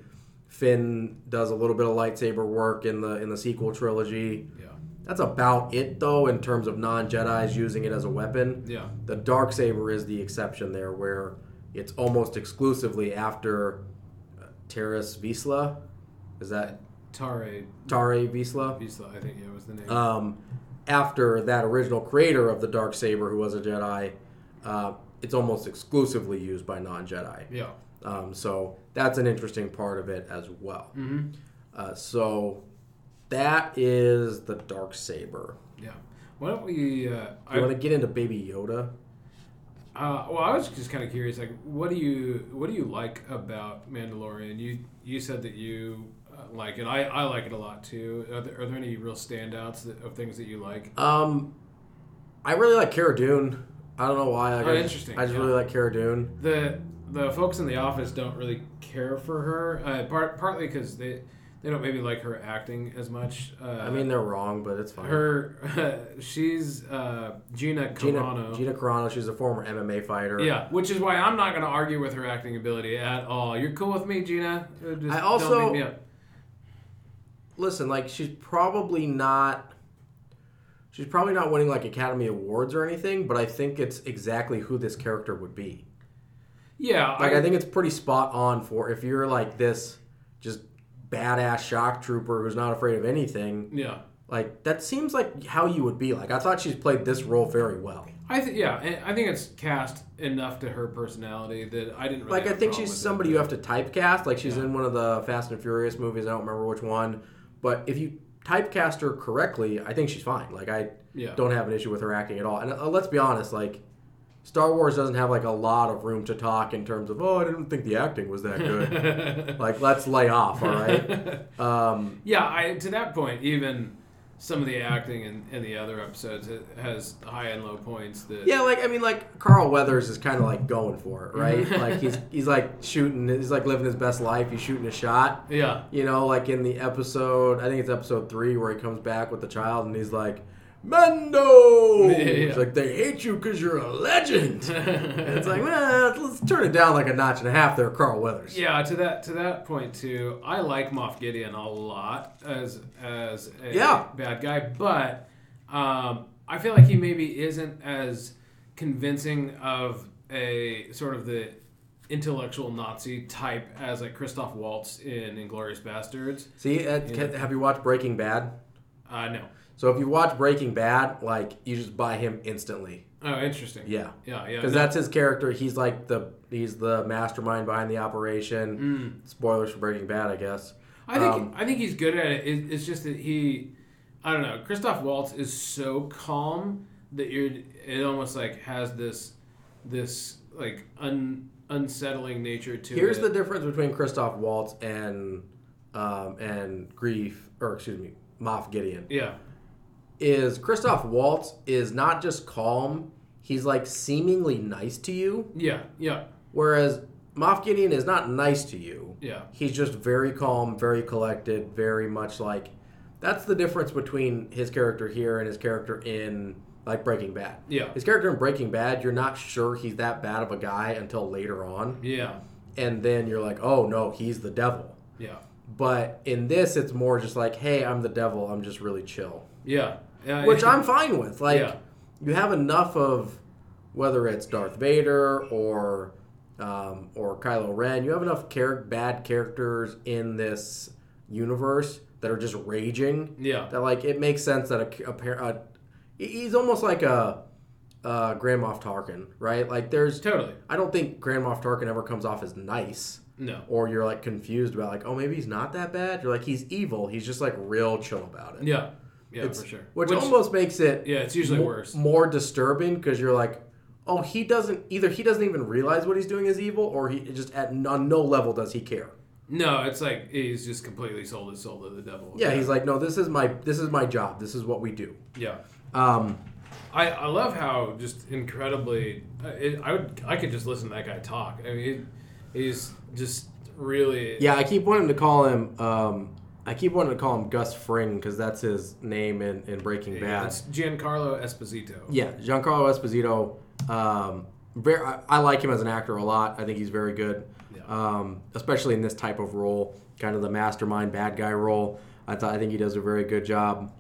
Finn does a little bit of lightsaber work in the in the sequel trilogy. Yeah, That's about it, though, in terms of non Jedi's using it as a weapon. yeah, The dark saber is the exception there, where it's almost exclusively after uh, Terrace Vizsla. Is that Tarre Tarre Visla? Vizsla, I think yeah was the name. Um, after that original creator of the dark saber, who was a Jedi, uh, it's almost exclusively used by non Jedi. yeah. Um, so that's an interesting part of it as well. Mm-hmm. Uh, so that is the dark saber. Yeah. Why don't we? Uh, You I, want to get into Baby Yoda? Uh, well, I was just kind of curious. Like, what do you what do you like about Mandalorian? You you said that you uh, like it. I, I like it a lot too. Are there, are there any real standouts that, of things that you like? Um, I really like Cara Dune. I don't know why. Like, Oh, I just- interesting, I just yeah. really like Cara Dune. The the folks in the office don't really care for her. Uh, part partly because they they don't maybe like her acting as much. Uh, I mean, they're wrong, but it's fine. her she's uh, Gina Gina Carano. Gina Carano, she's a former MMA fighter. Yeah, which is why I'm not going to argue with her acting ability at all. You're cool with me, Gina? Uh, Just I also- don't beat me up. Listen, like she's probably not. She's probably not winning like Academy Awards or anything, but I think it's exactly who this character would be. Yeah, Like I think it's pretty spot on for if you're like this just badass shock trooper who's not afraid of anything. yeah. Like that seems like how you would be. Like I thought she's played this role very well. I think yeah, I think it's cast enough to her personality that I didn't really Like I think she's with it, somebody you have to typecast. Like she's Yeah. in one of the Fast and Furious movies. I don't remember which one, but if you typecast her correctly, I think she's fine. Like I Yeah. don't have an issue with her acting at all. And uh, let's be honest, like Star Wars doesn't have like a lot of room to talk in terms of oh I didn't think the acting was that good. like let's lay off, all right? Um, yeah, I to that point, even some of the acting in, in the other episodes it has high and low points. That yeah, like I mean, like Carl Weathers is kind of like going for it, right? Mm-hmm. like he's he's like shooting, he's like living his best life. He's shooting a shot. yeah, You know, like in the episode, I think it's episode three where he comes back with the child and he's like, Mando! Yeah. It's like, they hate you because you're a legend. it's like, well, let's turn it down like a notch and a half there, Carl Weathers. yeah. To that to that point too, I like Moff Gideon a lot as as a Yeah. bad guy, but um, I feel like he maybe isn't as convincing of a sort of the intellectual Nazi type as like Christoph Waltz in Inglourious Basterds. See, uh, can- have you watched Breaking Bad? Uh, no. So if you watch Breaking Bad, like, you just buy him instantly. Oh, interesting. Yeah. Yeah, yeah. Because no. that's his character. He's like the he's the mastermind behind the operation. Spoilers for Breaking Bad, I guess. I think Um, I think he's good at it. it. It's just that he, I don't know. Christoph Waltz is so calm that you're. It almost like has this, this like un, unsettling nature to Here's it. the difference between Christoph Waltz and um, and Greef, or excuse me, Moff Gideon. yeah, Is Christoph Waltz is not just calm; he's like seemingly nice to you, yeah, yeah, whereas Moff Gideon is not nice to you. yeah, He's just very calm, very collected, very much like. That's the difference between his character here and his character in like Breaking Bad. yeah, His character in Breaking Bad, you're not sure he's that bad of a guy until later on, yeah, and then you're like, oh no, he's the devil. yeah, But in this, it's more just like, hey, I'm the devil. I'm just really chill, yeah, yeah. which I'm fine with. Like, Yeah. you have enough of whether it's Darth Vader or um, or Kylo Ren. You have enough char- bad characters in this universe that are just raging. Yeah, That like it makes sense that a, a, par- a he's almost like a. Uh, Grand Moff Tarkin, right? Like, there's. totally. I don't think Grand Moff Tarkin ever comes off as nice No. or you're like confused about like, oh, maybe he's not that bad. You're like, he's evil. He's just like real chill about it. Yeah, yeah, It's- for sure. Which, almost makes it yeah, it's usually mo- worse. more disturbing because you're like, oh, he doesn't either. He doesn't even realize what he's doing is evil, or he just at on no level does he care. No, it's like he's just completely sold his soul to the devil. Yeah, he's like, no, this is my this is my job. This is what we do. yeah. Um, I, I love how just incredibly it, I would I could just listen to that guy talk. I mean, he, he's just really yeah, I keep wanting to call him. Um, I keep wanting to call him Gus Fring because that's his name in, in Breaking Bad. It's Giancarlo Esposito. Yeah, Giancarlo Esposito. Um, very, I, I like him as an actor a lot. I think he's very good, Yeah. um, especially in this type of role, kind of the mastermind bad guy role. I thought I think he does a very good job.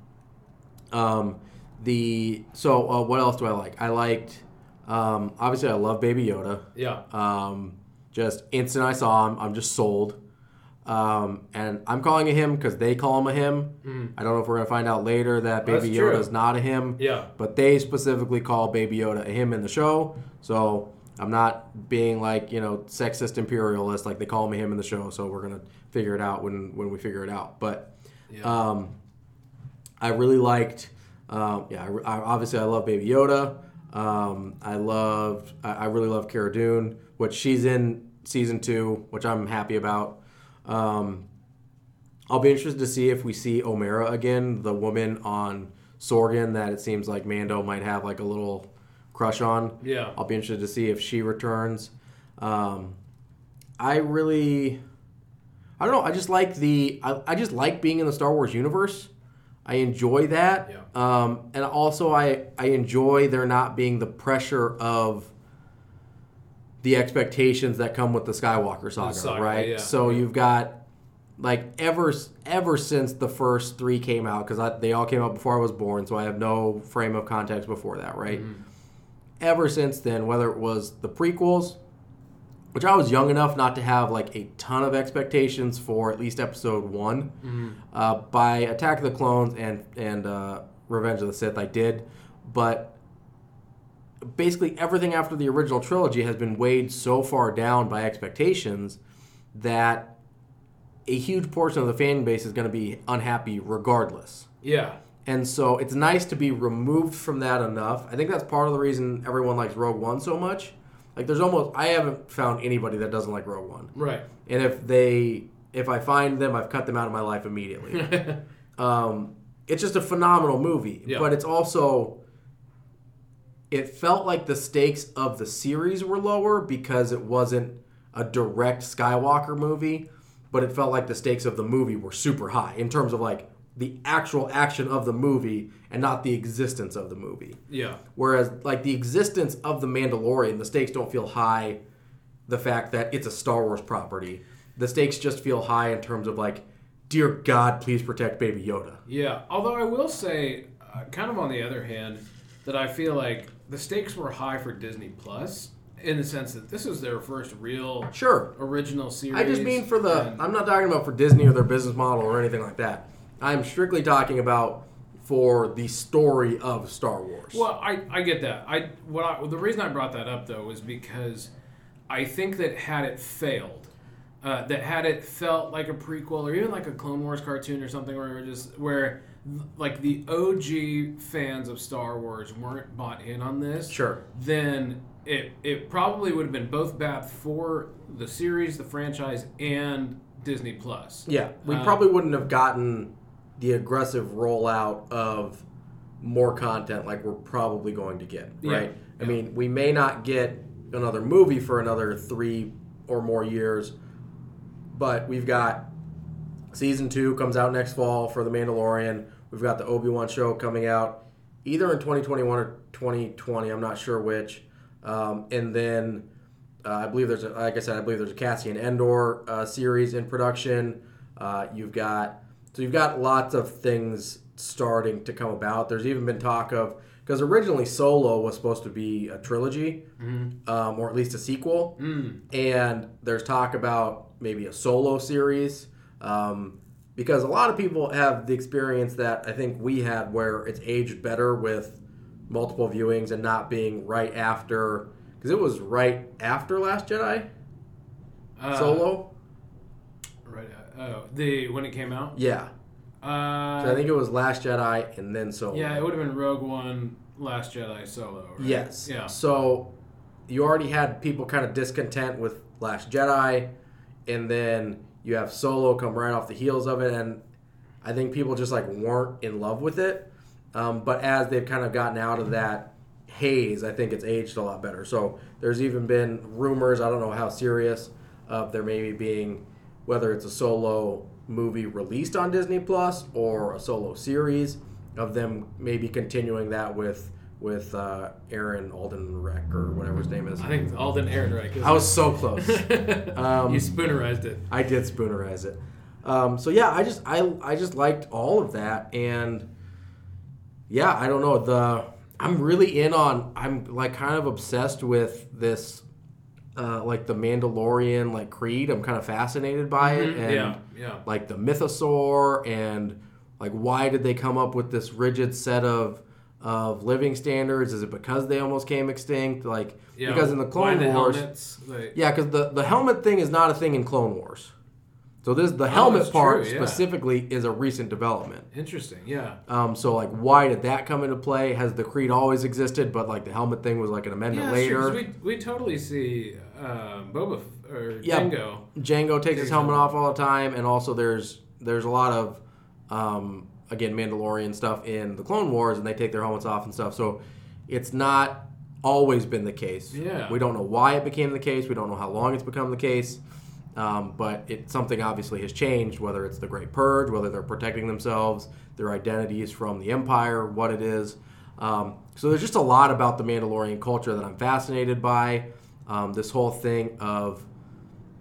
Um, the so uh, what else do I like? I liked um, obviously I love Baby Yoda. Yeah, Um, just instant I saw him, I'm just sold. Um, and I'm calling it him because they call him a him. I don't know if we're gonna find out later that Baby. Yoda is not a him. yeah, But they specifically call Baby Yoda a him in the show. So I'm not being like, you know, sexist imperialist. Like they call him a him in the show. So we're going to figure it out when, when we figure it out. But yeah. um, I really liked, um, yeah, I, I- obviously I love Baby Yoda. Um, I loved, I, I really love Cara Dune, which she's in season two, which I'm happy about. Um, I'll be interested to see if we see Omera again, the woman on Sorgan that it seems like Mando might have like a little crush on. yeah. I'll be interested to see if she returns. Um, I really, I don't know. I just like the. I, I just like being in the Star Wars universe. I enjoy that. Yeah. Um, and also, I I enjoy there not being the pressure of the expectations that come with the Skywalker saga, saga, right? yeah. So you've got like ever ever since the first three came out because they all came out before I was born, so I have no frame of context before that, right? Mm-hmm. Ever since then, whether it was the prequels, which I was young enough not to have like a ton of expectations for at least episode one, Mm-hmm. uh, by Attack of the Clones and and uh, Revenge of the Sith, I did, but basically everything after the original trilogy has been weighed so far down by expectations that a huge portion of the fan base is going to be unhappy regardless. Yeah. And so it's nice to be removed from that enough. I think that's part of the reason everyone likes Rogue One so much. Like there's almost I haven't found anybody that doesn't like Rogue One. Right. And if they if I find them, I've cut them out of my life immediately. um, it's just a phenomenal movie, Yeah. but it's also it felt like the stakes of the series were lower because it wasn't a direct Skywalker movie, but it felt like the stakes of the movie were super high in terms of like the actual action of the movie and not the existence of the movie. yeah. Whereas like the existence of the Mandalorian, the stakes don't feel high. The fact that it's a Star Wars property, the stakes just feel high in terms of like, dear God, please protect Baby Yoda. Yeah. Although I will say, uh, kind of on the other hand, that I feel like the stakes were high for Disney Plus in the sense that this is their first real Sure, original series. I just mean for the. I'm not talking about for Disney or their business model or anything like that. I'm strictly talking about for the story of Star Wars. Well, I, I get that. I what I, the reason I brought that up though was because I think that had it failed, uh, that had it felt like a prequel or even like a Clone Wars cartoon or something where it just where like the OG fans of Star Wars weren't bought in on this, Sure. then it it probably would have been both bad for the series, the franchise, and Disney Plus. Yeah, we Uh, probably wouldn't have gotten the aggressive rollout of more content like we're probably going to get, Yeah, right? I yeah. mean, we may not get another movie for another three or more years, but we've got season two comes out next fall for The Mandalorian. We've got the Obi Wan show coming out either in 2021 or 2020. I'm not sure which. Um, and then uh, I believe there's, a, like I said, I believe there's a Cassian Andor uh, series in production. Uh, you've got so you've got lots of things starting to come about. There's even been talk of because originally Solo was supposed to be a trilogy, um, or at least a sequel, and there's talk about maybe a solo series. Um, because a lot of people have the experience that I think we had where it's aged better with multiple viewings and not being right after because it was right after Last Jedi Uh, Solo. Right. uh, Oh, the when it came out. Yeah, Uh, so I think it was Last Jedi and then Solo. Yeah, it would have been Rogue One, Last Jedi, Solo. Right? Yes. Yeah. So you already had people kind of discontent with Last Jedi, and then you have Solo come right off the heels of it, and I think people just like weren't in love with it. Um, but as they've kind of gotten out of that haze, I think it's aged a lot better. So there's even been rumors. I don't know how serious of there maybe being whether it's a solo movie released on Disney Plus or a solo series of them maybe continuing that with with uh, Aaron Aldenreich or whatever his name is. I think Alden Ehrenreich. Is I was so close. Um, you spoonerized it. I did spoonerize it. Um, so yeah, I just I I just liked all of that, and yeah, I don't know the I'm really in on I'm like kind of obsessed with this. Uh, like the Mandalorian, like Creed, I'm kind of fascinated by it, and Mm-hmm. yeah, yeah. like the mythosaur and like why did they come up with this rigid set of of living standards is it because they almost came extinct like yeah. because in the clone the wars helmets, like- yeah because the, the helmet thing is not a thing in clone wars so this the helmet Oh, part true, yeah. specifically is a recent development Interesting. Yeah. um, so like why did that come into play has the creed always existed but like the helmet thing was like an amendment Yeah, later sure, we we totally see uh, Boba F- or Yeah. Jango. Jango takes his Takes helmet helmet. off all the time, and also there's there's a lot of um, again Mandalorian stuff in the Clone Wars, and they take their helmets off and stuff. So it's not always been the case. Yeah. we don't know why it became the case. We don't know how long it's become the case. Um, but it something obviously has changed, whether it's the Great Purge, whether they're protecting themselves, their identities from the Empire, what it is. Um, so there's just a lot about the Mandalorian culture that I'm fascinated by. Um, this whole thing of,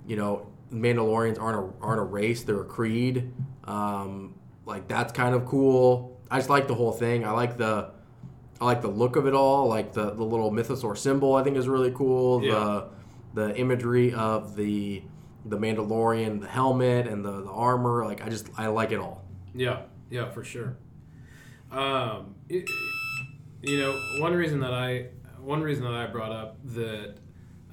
you know, Mandalorians aren't a, aren't a race; they're a creed. Um, like that's kind of cool. I just like the whole thing. I like the I like the look of it all. Like the, the little mythosaur symbol, I think is really cool. Yeah. The the imagery of the the Mandalorian, the helmet and the, the armor. Like I just I like it all. Yeah, yeah, for sure. Um, it- you know, one reason that I one reason that I brought up that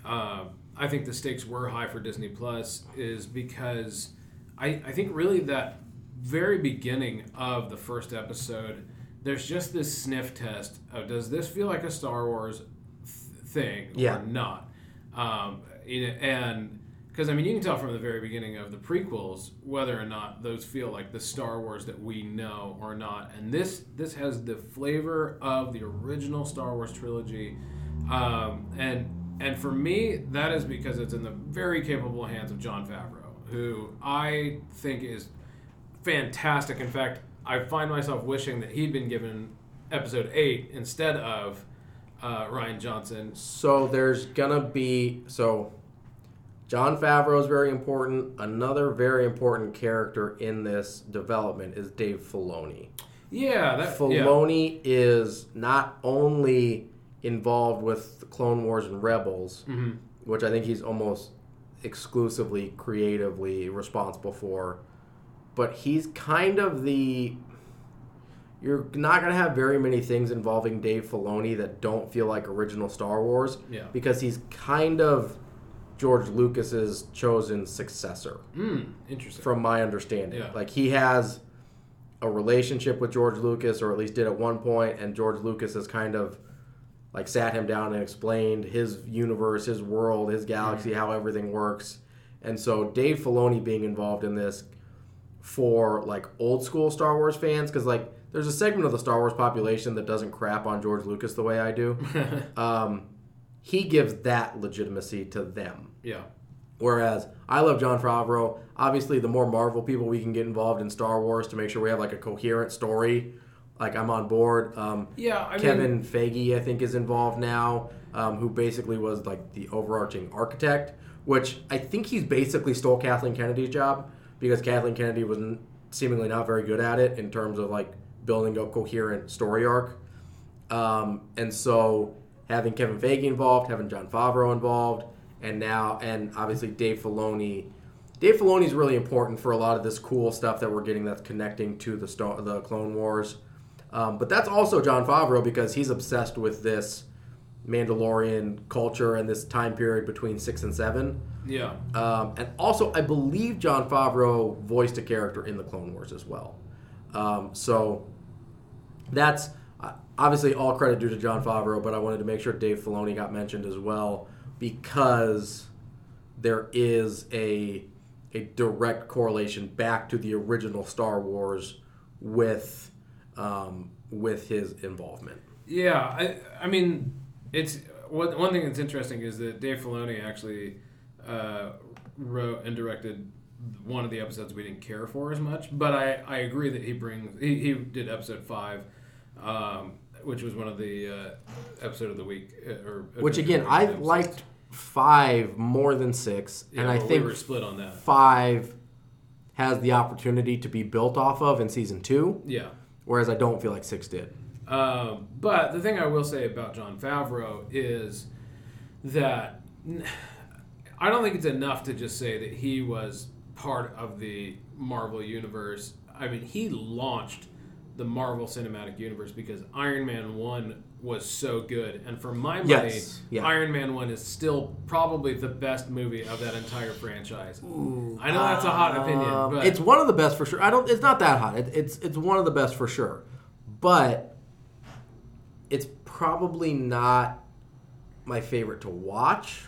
um, I think the stakes were high for Disney Plus is because I I think really that very beginning of the first episode, there's just this sniff test of does this feel like a Star Wars th- thing Yeah. or not? Um, you know, and because I mean, you can tell from the very beginning of the prequels whether or not those feel like the Star Wars that we know or not. And this this has the flavor of the original Star Wars trilogy, um, and and for me, that is because it's in the very capable hands of Jon Favreau, who I think is fantastic. In fact, I find myself wishing that he'd been given Episode Eight instead of uh, Rian Johnson. So there's gonna be so Jon Favreau is very important. Another very important character in this development is Dave Filoni. Yeah, that yeah. Filoni is not only involved with the Clone Wars and Rebels, Mhm. which I think he's almost exclusively creatively responsible for, but he's kind of the. You're not going to have very many things involving Dave Filoni that don't feel like original Star Wars Yeah. because he's kind of George Lucas's chosen successor Mm, interesting. from my understanding. Yeah. Like he has a relationship with George Lucas, or at least did at one point, and George Lucas has kind of like sat him down and explained his universe, his world, his galaxy, how everything works. And so Dave Filoni being involved in this for like old school Star Wars fans, because like there's a segment of the Star Wars population that doesn't crap on George Lucas the way I do. um, he gives that legitimacy to them. yeah. Whereas I love Jon Favreau. Obviously, the more Marvel people we can get involved in Star Wars to make sure we have like a coherent story, like I'm on board. Um, Yeah, I Kevin mean, Feige, I think, is involved now, um, who basically was like the overarching architect. Which I think he's basically stole Kathleen Kennedy's job because Kathleen Kennedy was seemingly not very good at it in terms of like building a coherent story arc. Um, and so having Kevin Feige involved, having Jon Favreau involved, and now and obviously Dave Filoni. Dave Filoni is really important for a lot of this cool stuff that we're getting that's connecting to the Sto- the Clone Wars. Um, but that's also Jon Favreau because he's obsessed with this Mandalorian culture and this time period between six and seven. Yeah. Um, and also, I believe Jon Favreau voiced a character in the Clone Wars as well. Um, so that's uh, obviously all credit due to Jon Favreau, but I wanted to make sure Dave Filoni got mentioned as well because there is a a direct correlation back to the original Star Wars with um, with his involvement. Yeah, I, I mean, it's one, one thing that's interesting is that Dave Filoni actually uh, wrote and directed one of the episodes we didn't care for as much, but I, I agree that he brings he, he did episode five, um, which was one of the uh, episode of the week uh, or Which again, I episodes. liked five more than six, Yeah, and I think we were split on that. five has the opportunity to be built off of in season two, Yeah. whereas I don't feel like six did. Um, but the thing I will say about Jon Favreau is that I don't think it's enough to just say that he was part of the Marvel universe. I mean, he launched the Marvel Cinematic Universe because Iron Man 1 was so good. And for my money, Yes, yeah. Iron Man 1 is still probably the best movie of that entire franchise. I know that's a hot opinion, Um, but it's one of the best for sure. I don't. It's not that hot. It, it's it's one of the best for sure, but it's probably not my favorite to watch.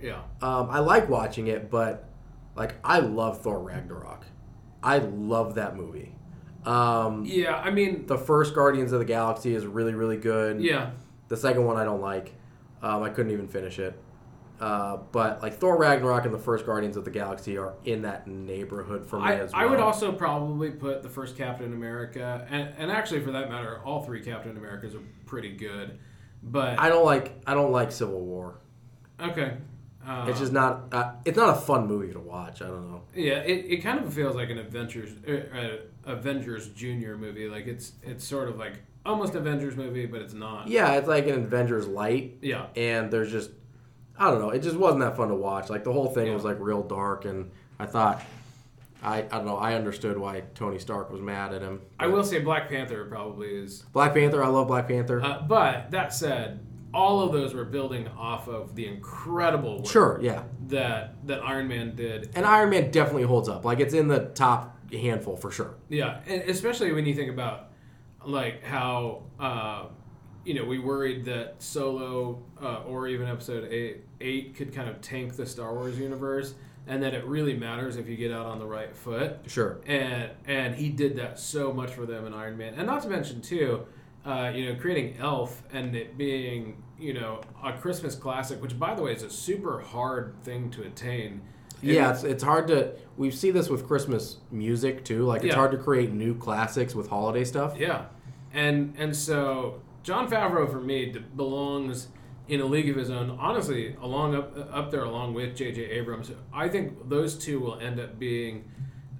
Yeah. Um, I like watching it, but like I love Thor Ragnarok. I love that movie. Um, Yeah, I mean, the first Guardians of the Galaxy is really really good. yeah. The second one I don't like. Um, I couldn't even finish it. Uh, but like Thor Ragnarok and the first Guardians of the Galaxy are in that neighborhood for me I, as well. I would also probably put the first Captain America, and, and actually for that matter, all three Captain Americas are pretty good. But I don't like I don't like Civil War. okay, uh, It's just not. Uh, it's not a fun movie to watch. I don't know. yeah, it, it kind of feels like an Avengers uh, uh, Avengers Junior movie. Like it's it's sort of like almost Avengers movie, but it's not. Yeah, it's like an Avengers light, Yeah, and there's just I don't know. It just wasn't that fun to watch. Like the whole thing Yeah. was like real dark, and I thought I I don't know. I understood why Tony Stark was mad at him. I will say Black Panther probably is. Black Panther. I love Black Panther. Uh, but that said, all of those were building off of the incredible work sure, yeah. that that Iron Man did. And Iron Man definitely holds up. Like it's in the top handful for sure. Yeah, and especially when you think about like how uh, you know we worried that Solo uh, or even Episode eight eight could kind of tank the Star Wars universe, and that it really matters if you get out on the right foot. Sure. And and he did that so much for them in Iron Man, and not to mention too, uh, you know, creating Elf and it being you know a Christmas classic, which by the way is a super hard thing to attain. Yeah, it's, it's hard to. We see this with Christmas music too. Like it's Yeah. hard to create new classics with holiday stuff. Yeah, and and so Jon Favreau for me belongs in a league of his own. Honestly, along up up there along with J.J. Abrams. I think those two will end up being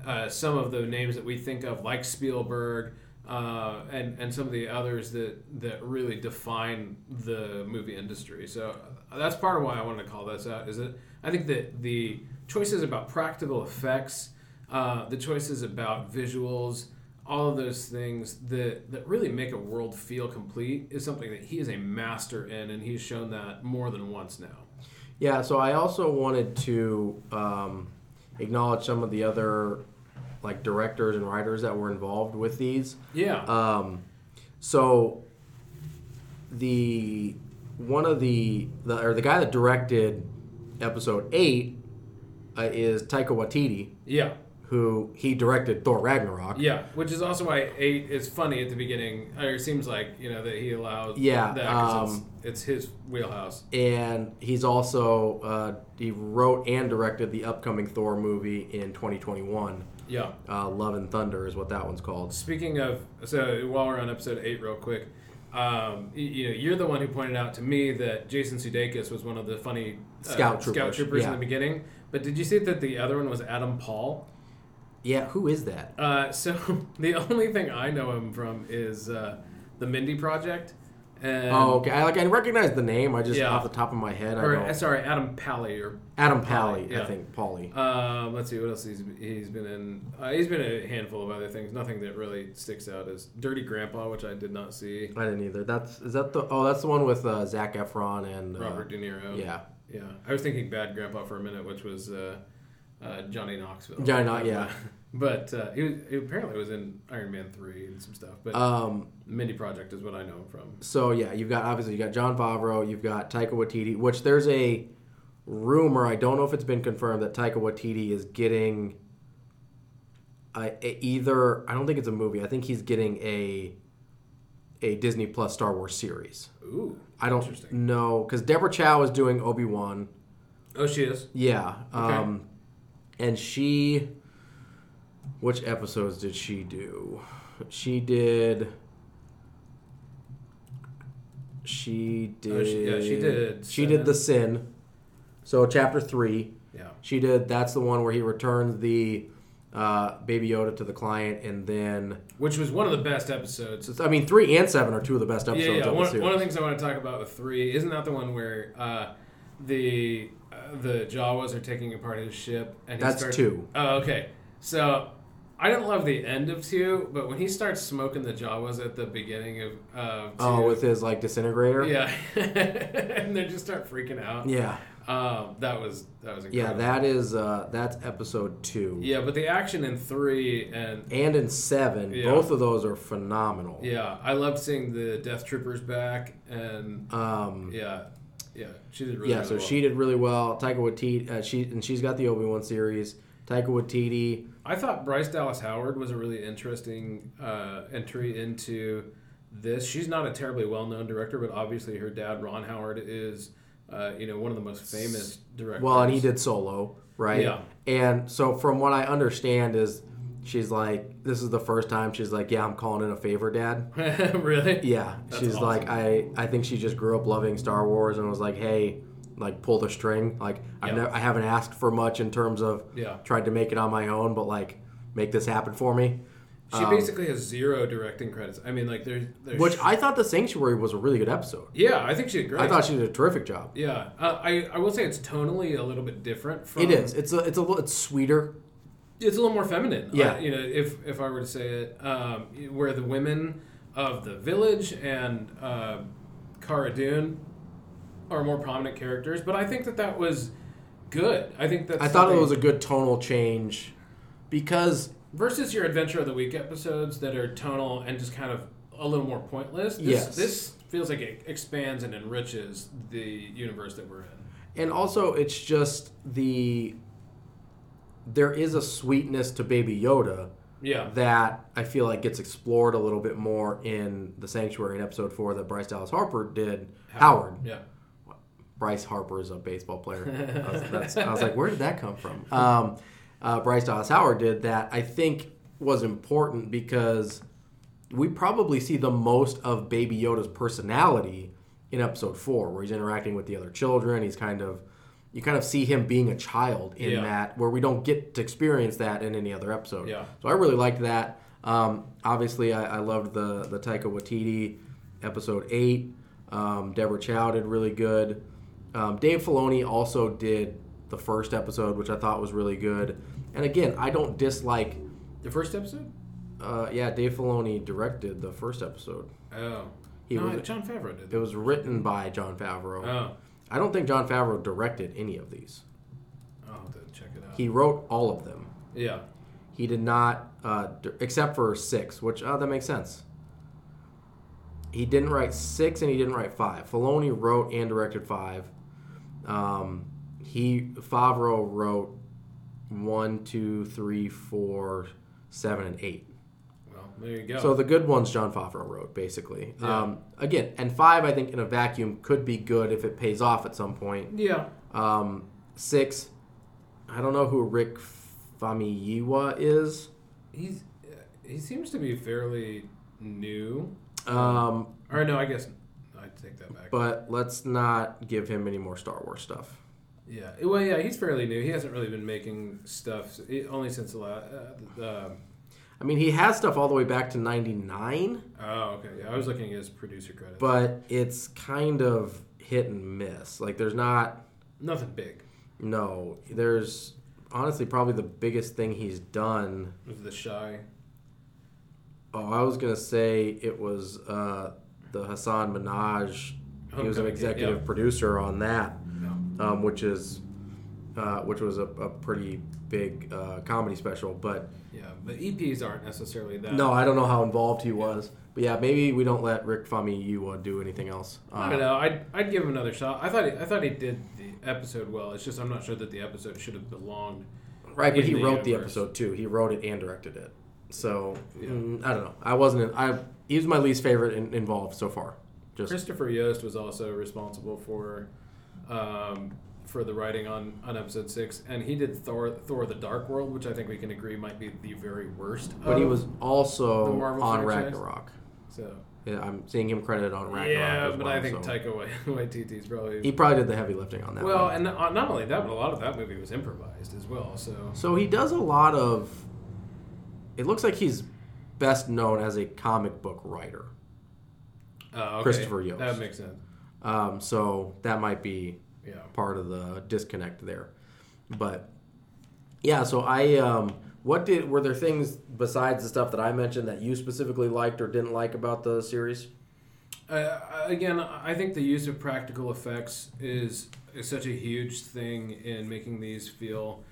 uh, some of the names that we think of, like Spielberg. Uh, and and some of the others that that really define the movie industry. So that's part of why I wanted to call this out. Is that I think that the choices about practical effects, uh, the choices about visuals, all of those things that, that really make a world feel complete is something that he is a master in, and he's shown that more than once now. Yeah, so I also wanted to um, acknowledge some of the other like directors and writers that were involved with these. Yeah. Um, so the one of the, the or the guy that directed episode eight uh, is Taika Waititi, yeah. who he directed Thor Ragnarok. Yeah. Which is also why eight is funny at the beginning. Or it seems like, you know, that he allows Yeah, that um, it's, it's his wheelhouse. and he's also uh, he wrote and directed the upcoming Thor movie in 2021. Yeah. Uh, Love and Thunder is what that one's called. Speaking of, so while we're on episode eight, real quick, um, you, you know, you're the one who pointed out to me that Jason Sudeikis was one of the funny uh, Scout scout troopers, troopers in the beginning. But did you see that the other one was Adam Paul? Yeah, who is that? Uh, so the only thing I know him from is uh, the Mindy Project. And, oh, okay. I like I recognize the name. I just Yeah. off the top of my head, I don't. uh, sorry, Adam Pally or Adam Pally, yeah. I think. Pauly. Um, let's see what else he's he's been in. Uh, he's been in a handful of other things. Nothing that really sticks out is Dirty Grandpa, which I did not see. I didn't either. That's is that the oh that's the one with uh, Zac Efron and uh, Robert De Niro. Yeah, yeah. I was thinking Bad Grandpa for a minute, which was uh, uh, Johnny Knoxville. Johnny Knox- yeah. But uh, he, was, he apparently was in Iron Man three and some stuff. But Um. Mindy Project is what I know him from. So yeah, you've got obviously you got Jon Favreau, you've got Taika Waititi, which there's a rumor. I don't know if it's been confirmed that Taika Waititi is getting. Uh, either I don't think it's a movie. I think he's getting a a Disney Plus Star Wars series. Ooh, I don't Interesting. know because Deborah Chow is doing Obi Wan. Oh, she is. Yeah. Okay. Um, and she, which episodes did she do? She did. She did. Oh, she- yeah, she did She did the sin. So chapter three, Yeah. she did. That's the one where he returns the uh, Baby Yoda to the client, and then Which was one of the best episodes. I mean, three and seven are two of the best Yeah, episodes yeah. of One, one of the things I want to talk about with three isn't that the one where uh, the uh, the Jawas are taking apart his ship and That's starts, two. Oh, okay. So I didn't love the end of two, but when he starts smoking the Jawas at the beginning of uh, two, Oh, with his like disintegrator. yeah, and they just start freaking out. Yeah. Um, that was that was Yeah, that is uh, that's episode two. Yeah, but the action in three and and in seven, Yeah. both of those are phenomenal. yeah, I loved seeing the Death Troopers back and Um, yeah, yeah, she did really yeah, really so well. she did really well. Taika Waititi, uh, she and she's got the Obi Wan series. Taika Waititi, I thought Bryce Dallas Howard was a really interesting uh, entry into this. She's not a terribly well known director, but obviously her dad, Ron Howard, is uh, you know, one of the most famous directors. Well, and he did Solo, right? Yeah. And so, from what I understand, is she's like, this is the first time she's like, yeah, I'm calling in a favor, Dad. really? Yeah, That's she's awesome. like, I, I think she just grew up loving Star Wars and was like, hey, like pull the string. Like, I've Yeah. never, I haven't asked for much in terms of Yeah. tried to make it on my own, but like make this happen for me. She Um, basically has zero directing credits. I mean, like there's, there's Which I thought the Sanctuary was a really good episode. yeah, I think she did great. I thought she did a terrific job. yeah, uh, I I will say it's tonally a little bit different from It is. It's a. It's a. little It's sweeter. it's a little more feminine. Yeah. Uh, you know, if if I were to say it, um, where the women of the village and uh, Cara Dune are more prominent characters, but I think that that was good. I think that I thought it was a good tonal change because versus your Adventure of the Week episodes that are tonal and just kind of a little more pointless. This, Yes. this feels like it expands and enriches the universe that we're in. and also it's just the there is a sweetness to Baby Yoda Yeah. that I feel like gets explored a little bit more in the Sanctuary in episode four that Bryce Dallas Harper did. Howard. Yeah. Bryce Harper is a baseball player. I was, I was like, where did that come from? Um, uh, Bryce Dallas Howard did that. I think was important because we probably see the most of Baby Yoda's personality in episode four, where he's interacting with the other children. He's kind of you kind of see him being a child in Yeah. that, where we don't get to experience that in any other episode. Yeah. So I really liked that. Um, obviously, I, I loved the the Taika Waititi episode eight. Um, Deborah Chow did really good. Um, Dave Filoni also did the first episode, which I thought was really good. And again, I don't dislike. The first episode? Uh, yeah, Dave Filoni directed the first episode. Oh. He no, was- Jon Favreau did. It was written by Jon Favreau. Oh. I don't think Jon Favreau directed any of these. I'll have to check it out. He wrote all of them. yeah. He did not, uh, d- except for six, which uh, that makes sense. He didn't write six and he didn't write five. Filoni wrote and directed five. Um, he Favreau wrote one, two, three, four, seven, and eight. Well, there you go. So the good ones Jon Favreau wrote, basically. Yeah. Um, again, and five, I think in a vacuum could be good if it pays off at some point. yeah. Um, six, I don't know who Rick Famuyiwa is. He's he seems to be fairly new. Um, Or no, I guess take that back. but let's not give him any more Star Wars stuff. yeah. Well, yeah, he's fairly new. He hasn't really been making stuff only since the last. Uh, uh, I mean, he has stuff all the way back to 99, oh, okay. Yeah, I was looking at his producer credits. but it's kind of hit and miss. Like, there's not, Nothing big. no, there's honestly probably the biggest thing he's done. Was the shy? Oh, I was going to say it was uh, the Hasan Minhaj. He was an executive yeah. producer on that. No. um, which is uh, which was a, a pretty big uh, comedy special. But Yeah, the EPs aren't necessarily that. no, I don't know how involved he was. But yeah, maybe we don't let Rick Famuyiwa do anything else. Uh, I don't know. I'd, I'd give him another shot. I thought he, I thought he did the episode well. It's just I'm not sure that the episode should have belonged. Right, but he the wrote the episode too. He wrote it and directed it. So Yeah. mm, I don't know. I wasn't. I he was my least favorite in, involved so far. Just Christopher Yost was also responsible for um, for the writing on, on episode six, and he did Thor Thor: The Dark World, which I think we can agree might be the very worst. but he was also on franchise? Ragnarok. so. Yeah, I'm seeing him credited on Ragnarok. Yeah, but well, I think so. Taika Waititi's probably he probably did the heavy lifting on that. well, one. and not not only that, but a lot of that movie was improvised as well. So So he does a lot of. It looks like he's best known as a comic book writer. uh, okay, Christopher Yost. that makes sense. Um, so that might be Yeah. part of the disconnect there. But yeah, so I um, what did were there things besides the stuff that I mentioned that you specifically liked or didn't like about the series? Uh, again, I think the use of practical effects is, is such a huge thing in making these feel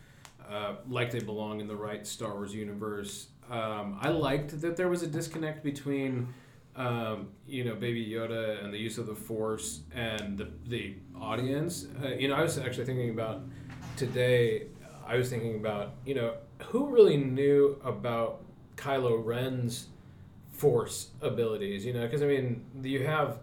uh, like they belong in the right Star Wars universe. Um, I liked that there was a disconnect between, um, you know, Baby Yoda and the use of the Force and the, the audience. Uh, you know, I was actually thinking about today, I was thinking about, you know, who really knew about Kylo Ren's force abilities, you know, because I mean, you have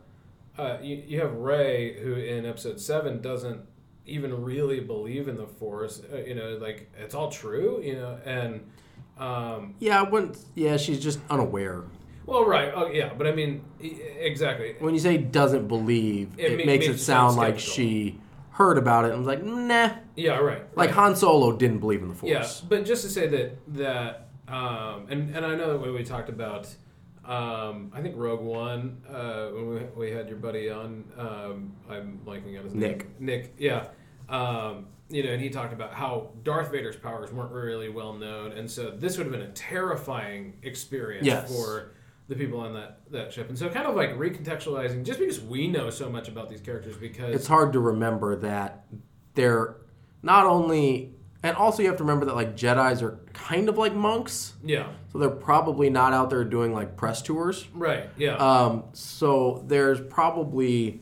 uh, you, you have Rey, who in episode seven doesn't even really believe in the Force. Uh, you know, like it's all true. You know, and um, Yeah, I wouldn't. Yeah, she's just unaware. well, right. Oh, yeah. But I mean, exactly. When you say doesn't believe, It it, ma- makes it sound like she heard about it and was like, nah. Yeah. Right. Like. Han Solo didn't believe in the Yeah, Force. but just to say that that um, and and I know that when we talked about um, I think Rogue One uh, when we, we had your buddy on um, I'm blanking on his Nick. name Nick yeah um, you know and he talked about how Darth Vader's powers weren't really well known and so this would have been a terrifying experience Yes. for the people on that that ship and so kind of like recontextualizing just because we know so much about these characters because It's hard to remember that they're not only. And also, you have to remember that like Jedi's are kind of like monks, yeah so they're probably not out there doing like press tours. right yeah Um, so there's probably,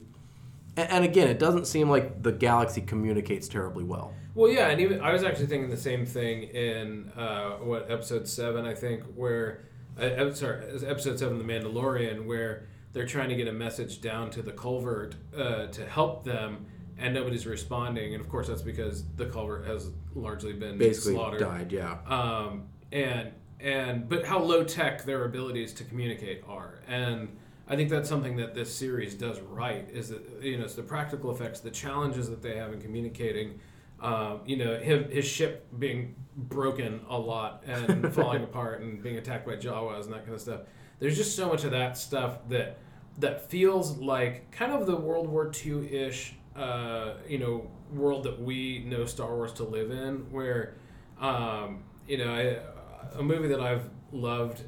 and, again, it doesn't seem like the galaxy communicates terribly well. Well, yeah, and even I was actually thinking the same thing in uh, what episode seven, I think, where uh, sorry, episode seven, The Mandalorian, where they're trying to get a message down to the culvert uh, to help them, and nobody's responding, and of course that's because the culvert has largely been Basically, slaughtered. died. Yeah. Um, and and but how low tech their abilities to communicate are, and I think that's something that this series does right. Is that you know it's the practical effects, the challenges that they have in communicating. Um, you know, him his ship being broken a lot and falling apart and being attacked by Jawas and that kind of stuff. There's just so much of that stuff that that feels like kind of the World War II ish, uh, you know, world that we know Star Wars to live in, where, um, you know, I, a movie that I've loved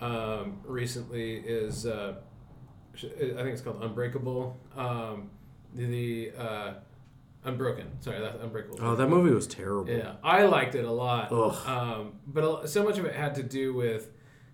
um, recently is, uh, I think it's called Unbreakable. Um, the uh, Unbroken. Sorry, that's Unbreakable. Oh, that movie was terrible. Yeah, I liked it a lot. Ugh. Um, but so much of it had to do with,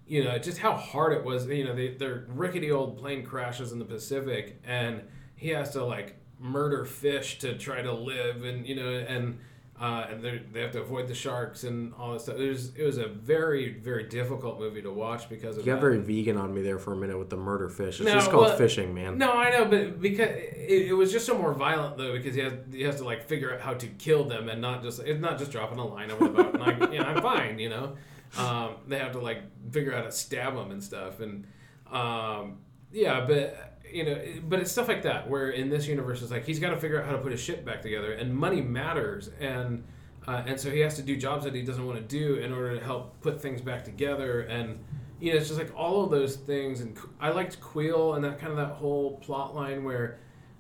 you know, just how hard it was. You know, they, they're rickety old plane crashes in the Pacific, and he has to like murder fish to try to live, and you know, and uh, and they they have to avoid the sharks and all this stuff. It was it was a very very difficult movie to watch because of You got that. very vegan on me there for a minute with the murder fish. It's No, just called well, fishing, man. No, I know, but because it, it was just so more violent though, because he has he has to like figure out how to kill them and not just it's not just dropping a line over the boat and I, you know, I'm fine, you know. Um, they have to like figure out how to stab them and stuff, and um, yeah, but you know, but it's stuff like that where in this universe it's like he's got to figure out how to put his ship back together, and money matters, and uh, and so he has to do jobs that he doesn't want to do in order to help put things back together, and you know, it's just like all of those things. And I liked Kuiil and that kind of that whole plot line where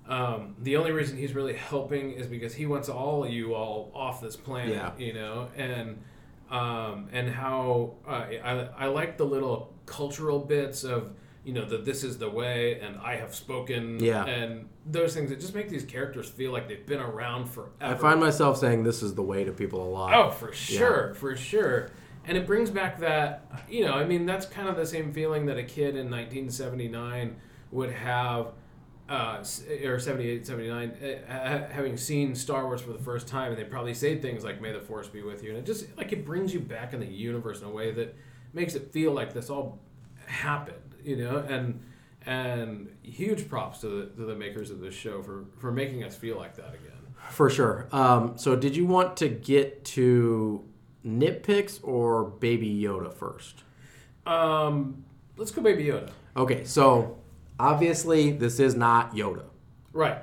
um, the only reason he's really helping is because he wants all of you all off this planet, Yeah. you know, and um, and how uh, I I like the little cultural bits of you know that this is the way and I have spoken, Yeah. and those things that just make these characters feel like they've been around forever. I find myself saying this is the way to people a lot. Oh, for sure, for sure. And it brings back that, you know, I mean, that's kind of the same feeling that a kid in 1979 would have, uh, or 78, 79, uh, having seen Star Wars for the first time, and they probably say things like, May the Force be with you. And it just, like, it brings you back in the universe in a way that makes it feel like this all happened, you know? And, and huge props to the, to the makers of this show for, for making us feel like that again. For sure. Um, so, did you want to get to nitpicks or Baby Yoda first? Um, let's go Baby Yoda. Okay, so obviously this is not Yoda. Right.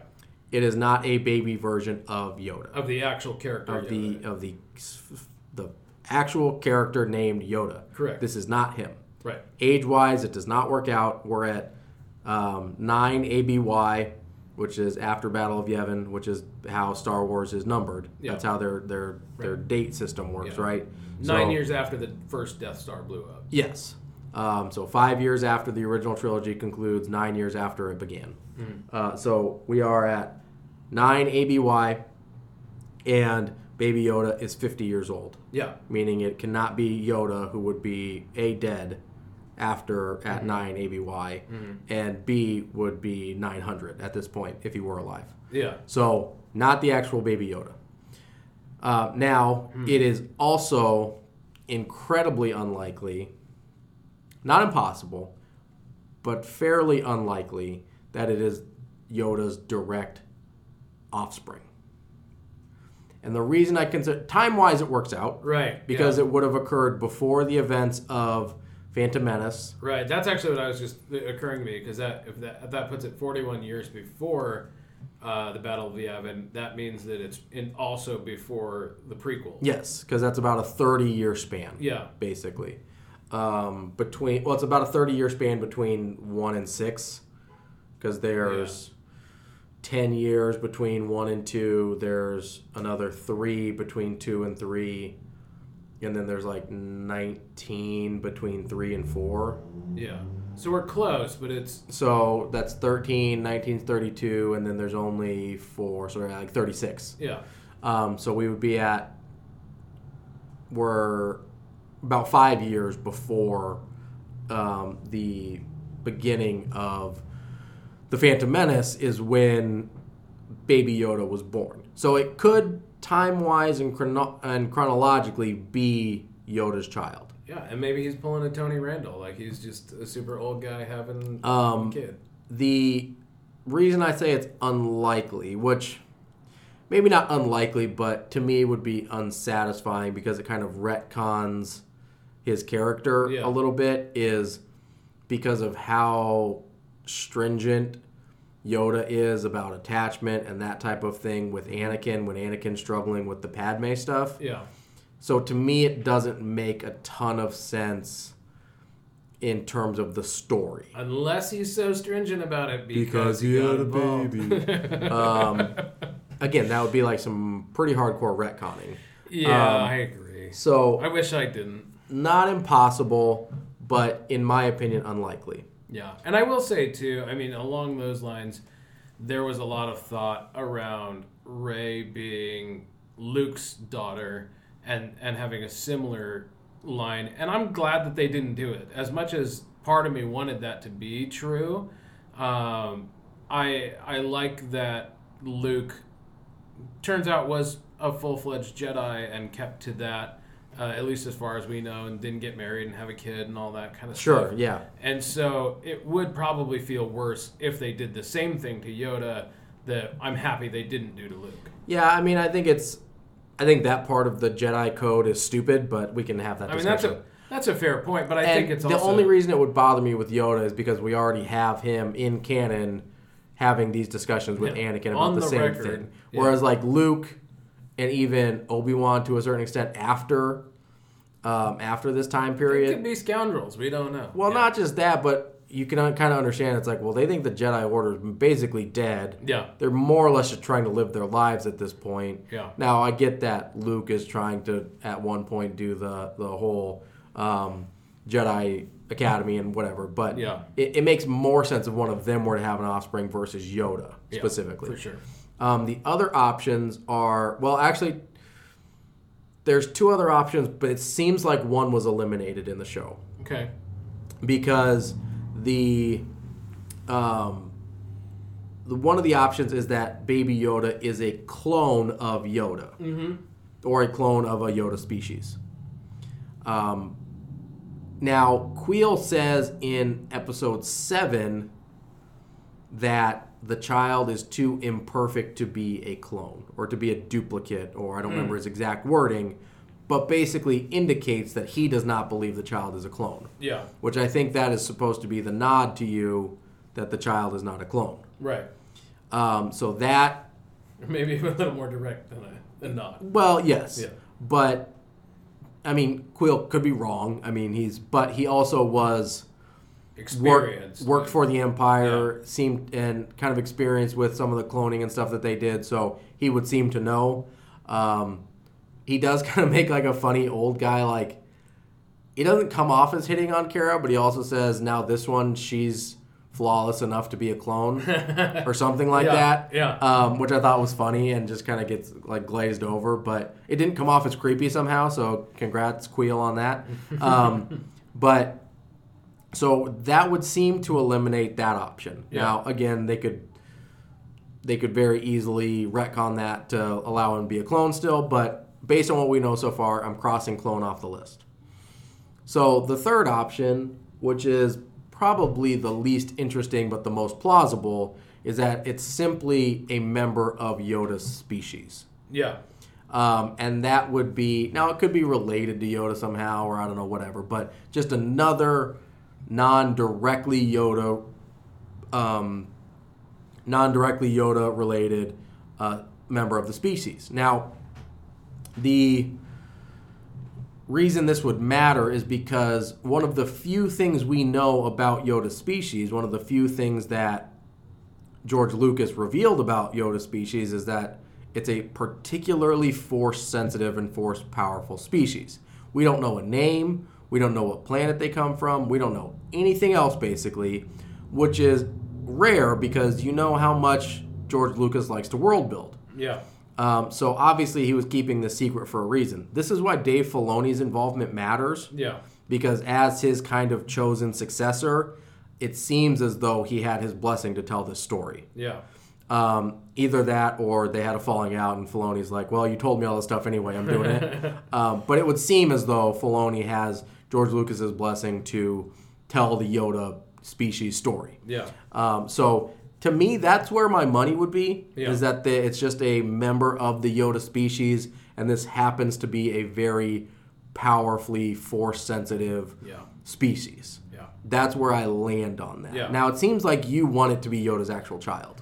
It is not a baby version of Yoda. of the actual character Of Yoda. the of the the actual character named Yoda. Correct. This is not him. Right Age wise, it does not work out. We're at um, nine ABY, which is after Battle of Yavin, which is how Star Wars is numbered. Yeah. That's how their their their date system works, Yeah. right? nine So- years after the first Death Star blew up. Yes. Um, so five years after the original trilogy concludes, nine years after it began. Uh, so we are at nine ABY, and Baby Yoda is 50 years old, Yeah, meaning it cannot be Yoda, who would be A, dead after at mm-hmm. 9 ABY, mm-hmm. and B would be 900 at this point if he were alive. yeah, So, not the actual Baby Yoda. Uh, now, hmm. it is also incredibly unlikely, not impossible, but fairly unlikely that it is Yoda's direct offspring. And the reason I consider time wise it works out Right. because yeah. it would have occurred before the events of Phantom Menace. Right. That's actually what I was just occurring to me because that if that that puts it 41 years before uh, the Battle of Yavin, that means that it's in also before the prequel. Yes, because that's about a 30 year span. Yeah. basically. Um, between well, it's about a thirty year span between one and six, because there's ten years between one and two. There's another three between two and three, and then there's like nineteen between three and four. Yeah. So we're close, but it's So that's 13, 19, 32, and then there's only four, so we're at like 36. yeah. Um, so we would be at we're about five years before um, the beginning of the Phantom Menace is when Baby Yoda was born. So it could time wise and, chrono- and chronologically be Yoda's child. Yeah, and maybe he's pulling a Tony Randall, like he's just a super old guy having Um, a kid. The reason I say it's unlikely, which maybe not unlikely, but to me would be unsatisfying because it kind of retcons his character Yeah. a little bit, is because of how stringent Yoda is about attachment and that type of thing with Anakin when Anakin's struggling with the Padme stuff. Yeah. So to me, it doesn't make a ton of sense in terms of the story. Unless he's so stringent about it because, Because he got had a involved. baby. um, again, that would be like some pretty hardcore retconning. yeah, Um, I agree. So I wish I didn't. not impossible, but in my opinion, unlikely. Yeah, and I will say too. I mean, along those lines, there was a lot of thought around Rey being Luke's daughter and and having a similar line. And I'm glad that they didn't do it. As much as part of me wanted that to be true, um, I I like that Luke turns out was a full fledged Jedi and kept to that. Uh, at least as far as we know, and didn't get married and have a kid and all that kind of Sure, stuff. Sure, yeah. And so it would probably feel worse if they did the same thing to Yoda that I'm happy they didn't do to Luke. Yeah, I mean, I think it's, I think that part of the Jedi code is stupid, but we can have that I mean discussion. that's a that's a fair point, but I and think it's the also only reason it would bother me with Yoda is because we already have him in canon having these discussions with Yeah, Anakin about the, the same record, thing. yeah. Whereas like Luke and even Obi Wan to a certain extent after um, after this time it period. could be scoundrels. We don't know. well, Yeah. not just that, but you can kind of understand. It's like, well, they think the Jedi Order is basically dead. Yeah. They're more or less just trying to live their lives at this point. Yeah. Now I get that Luke is trying to at one point do the the whole um, Jedi Academy and whatever, but Yeah. it, it makes more sense if one of them were to have an offspring versus Yoda Yeah, specifically. for sure. Um, the other options are well, actually, there's two other options, but it seems like one was eliminated in the show Okay. because the um, the one of the options is that Baby Yoda is a clone of Yoda, Mm-hmm. or a clone of a Yoda species. Um, now, Kuiil says in episode seven that the child is too imperfect to be a clone or to be a duplicate, or I don't remember his exact wording, but basically indicates that he does not believe the child is a clone Yeah. which I think that is supposed to be the nod to you that the child is not a clone. Right. Um, so that, maybe a little more direct than a than not. well, yes, Yeah. but I mean, Kuiil could be wrong. I mean, he's but he also was work, worked for the Empire, seemed and kind of experienced with some of the cloning and stuff that they did. So he would seem to know. Um, he does kind of make like a funny old guy like. He doesn't come off as hitting on Kara, but he also says now this one she's flawless enough to be a clone or something like Yeah, that. yeah. Um, which I thought was funny and just kind of gets like glazed over, but it didn't come off as creepy somehow. So congrats, Kuiil, on that. Um, but so that would seem to eliminate that option. Yeah. Now, again, they could they could very easily retcon that to allow him to be a clone still, but based on what we know so far, I'm crossing clone off the list. So the third option, which is probably the least interesting but the most plausible, is that it's simply a member of Yoda's species. Yeah. Um, and that would be now it could be related to Yoda somehow, or I don't know, whatever. But just another non-directly Yoda, um, non-directly Yoda related uh, member of the species. Now, the reason this would matter is because one of the few things we know about Yoda species, one of the few things that George Lucas revealed about Yoda species is that it's a particularly force sensitive and force powerful species. We don't know a name, we don't know what planet they come from, we don't know anything else basically, which is rare because you know how much George Lucas likes to world build. Yeah. Um, so obviously he was keeping the secret for a reason. This is why Dave Filoni's involvement matters Yeah. because as his kind of chosen successor, it seems as though he had his blessing to tell this story. Yeah. Um, either that or they had a falling out, and Filoni's like, "Well, you told me all this stuff anyway. I'm doing it." um, but it would seem as though Filoni has George Lucas's blessing to tell the Yoda species story. Yeah. Um, so to me, that's where my money would be. Yeah. Is that the, it's just a member of the Yoda species, and this happens to be a very powerfully force sensitive Yeah. species. Yeah. That's where I land on that. Yeah. Now it seems like you want it to be Yoda's actual child.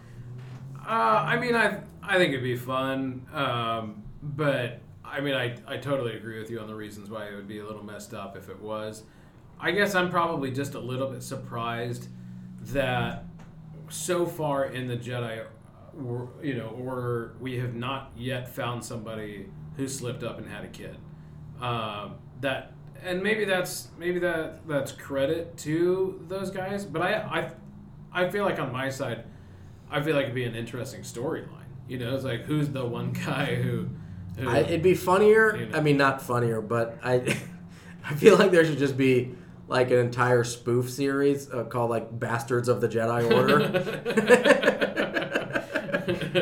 Uh, I mean, I I think it'd be fun, um, but I mean, I, I totally agree with you on the reasons why it would be a little messed up if it was. I guess I'm probably just a little bit surprised that so far in the Jedi, uh, you know, or we have not yet found somebody who slipped up and had a kid. Um, that and maybe that's maybe that that's credit to those guys, but I I I feel like on my side. I feel like it'd be an interesting storyline. You know, it's like who's the one guy who, I, it'd be funnier. You know. I mean, not funnier, but I, I feel like there should just be like an entire spoof series uh, called like "Bastards of the Jedi Order."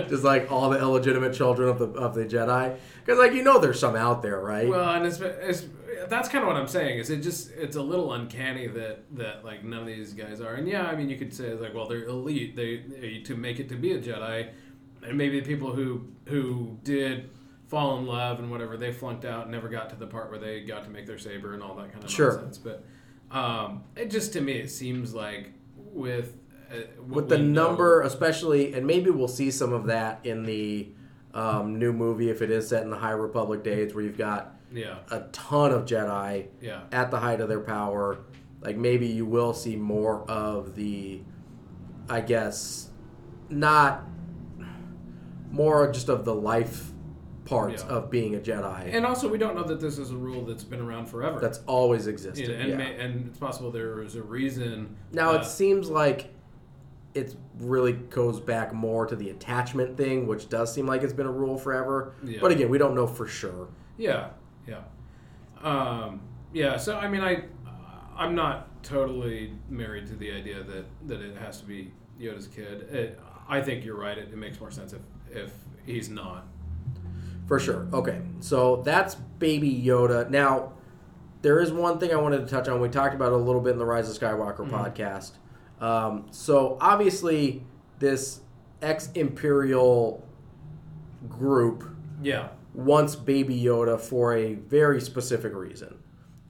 just like all the illegitimate children of the of the Jedi, because like you know there's some out there, right? well, and it's, it's that's kind of what I'm saying. Is it just it's a little uncanny that that like none of these guys are. And yeah, I mean you could say like well they're elite. They, they to make it to be a Jedi, and maybe the people who who did fall in love and whatever they flunked out and never got to the part where they got to make their saber and all that kind of Sure. nonsense. But um, it just to me it seems like with uh, with the know- number, especially, and maybe we'll see some of that in the um, new movie if it is set in the High Republic days, where you've got Yeah, a ton of Jedi yeah. at the height of their power. Like maybe you will see more of the, I guess, not more just of the life parts Yeah. of being a Jedi And also, we don't know that this is a rule that's been around forever. that's always existed. know, and, yeah. may, and it's possible there is a reason. Now uh, it seems like it really goes back more to the attachment thing, which does seem like it's been a rule forever. Yeah. But again, we don't know for sure. yeah, yeah, um, yeah. So I mean, I I'm not totally married to the idea that that it has to be Yoda's kid. It, I think you're right. It, it makes more sense if if he's not. For sure. Okay. So that's Baby Yoda. Now, there is one thing I wanted to touch on. We talked about it a little bit in the Rise of Skywalker podcast. Um, so obviously, this ex Imperial group Yeah, wants Baby Yoda for a very specific reason.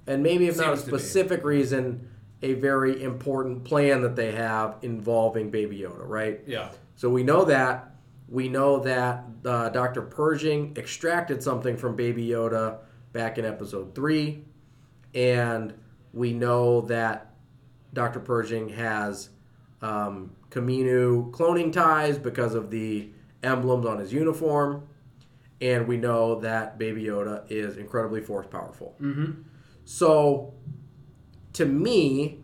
And maybe if not a Seems to be. specific reason, a very important plan that they have involving Baby Yoda, right? yeah, So we know that. We know that uh, Dr. Pershing extracted something from Baby Yoda back in episode 3. And we know that Dr. Pershing has um, Kamino cloning ties because of the emblems on his uniform. And we know that Baby Yoda is incredibly force powerful. mm-hmm. So, to me,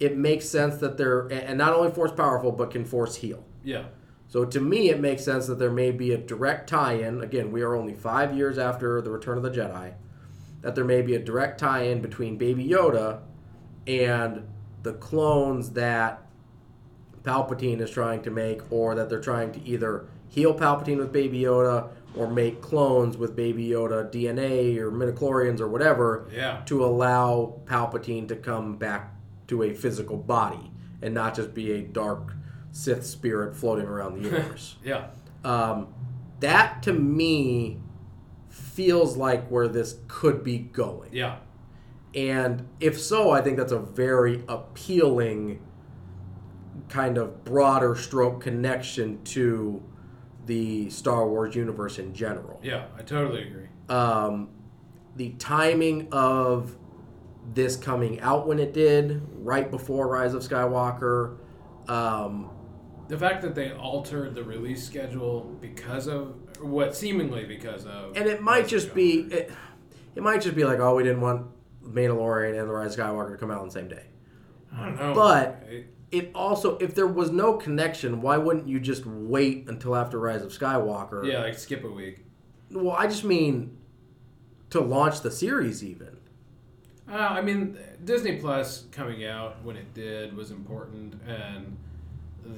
it makes sense that they're, and not only force powerful, but can force heal. yeah, So to me, it makes sense that there may be a direct tie-in. Again, we are only five years after the Return of the Jedi. That there may be a direct tie-in between Baby Yoda and the clones that Palpatine is trying to make, or that they're trying to either heal Palpatine with Baby Yoda or make clones with Baby Yoda DNA or midichlorians or whatever yeah, to allow Palpatine to come back to a physical body and not just be a dark Sith spirit floating around the universe. Yeah. um, that to me feels like where this could be going. Yeah. And if so, I think that's a very appealing kind of broader stroke connection to the Star Wars universe in general. Yeah. I totally agree. Um, the timing of this coming out when it did, right before Rise of Skywalker, um, The fact that they altered the release schedule because of what seemingly because of and it might just be it, it might just be like, oh, we didn't want Mandalorian and the Rise of Skywalker to come out on the same day. I don't know. but- It- It also, if there was no connection, why wouldn't you just wait until after Rise of Skywalker? yeah, like skip a week. Well, I just mean to launch the series, even. Uh, I mean, Disney Plus coming out when it did was important, and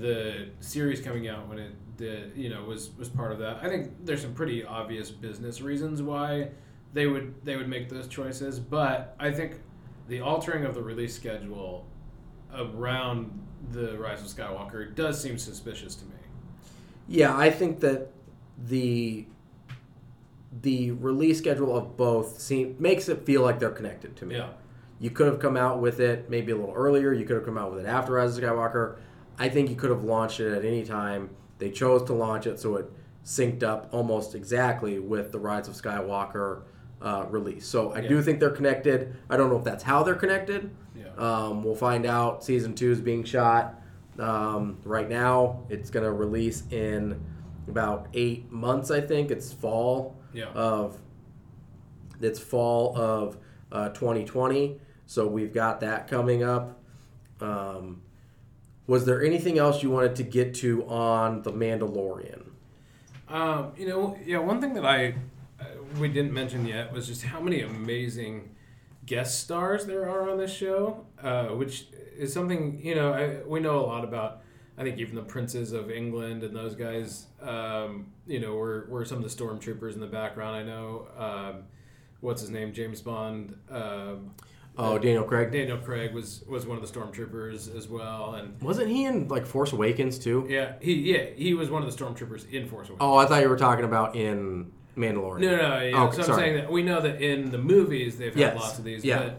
the series coming out when it did, you know, was was part of that. I think there's some pretty obvious business reasons why they would they would make those choices, but I think the altering of the release schedule around the Rise of Skywalker does seem suspicious to me. Yeah, I think that the the release schedule of both seem makes it feel like they're connected to me. Yeah, You could have come out with it maybe a little earlier. You could have come out with it after Rise of Skywalker. I think you could have launched it at any time. They chose to launch it so it synced up almost exactly with the Rise of Skywalker uh, release. So I do think they're connected. I don't know if that's how they're connected. yeah, Um, we'll find out. Season two is being shot um, right now. It's going to release in about eight months, I think. It's fall yeah. of it's fall of uh, 2020. So we've got that coming up. Um, was there anything else you wanted to get to on the Mandalorian? Um, you know, yeah. One thing that I uh, we didn't mention yet was just how many amazing guest stars there are on this show, uh, which is something you know I, we know a lot about. I think even the princes of England and those guys, um, you know, were, were some of the stormtroopers in the background. I know, um, what's his name, James Bond. Um, Oh, Daniel Craig. Daniel Craig was was one of the stormtroopers as well, and Wasn't he in like Force Awakens too? yeah, he yeah he was one of the stormtroopers in Force Awakens. Oh, I thought you were talking about in Mandalorian. No, no, yeah. Oh, so I'm sorry. saying that we know that in the movies they've had Yes. lots of these. Yeah.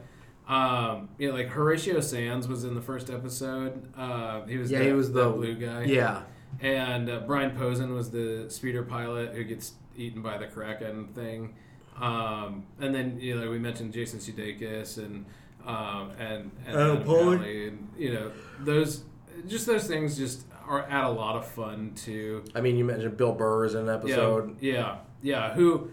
But, um, you know, like Horatio Sanz was in the first episode. Uh, he was Yeah, the, he was the- blue guy. Yeah. And uh, Brian Posehn was the speeder pilot who gets eaten by the Kraken thing. Um, and then you know we mentioned Jason Sudeikis and um, and, and Adam Pally. Pally and you know those just those things just are add a lot of fun to I mean, you mentioned Bill Burr is in an episode. yeah, yeah, yeah. Who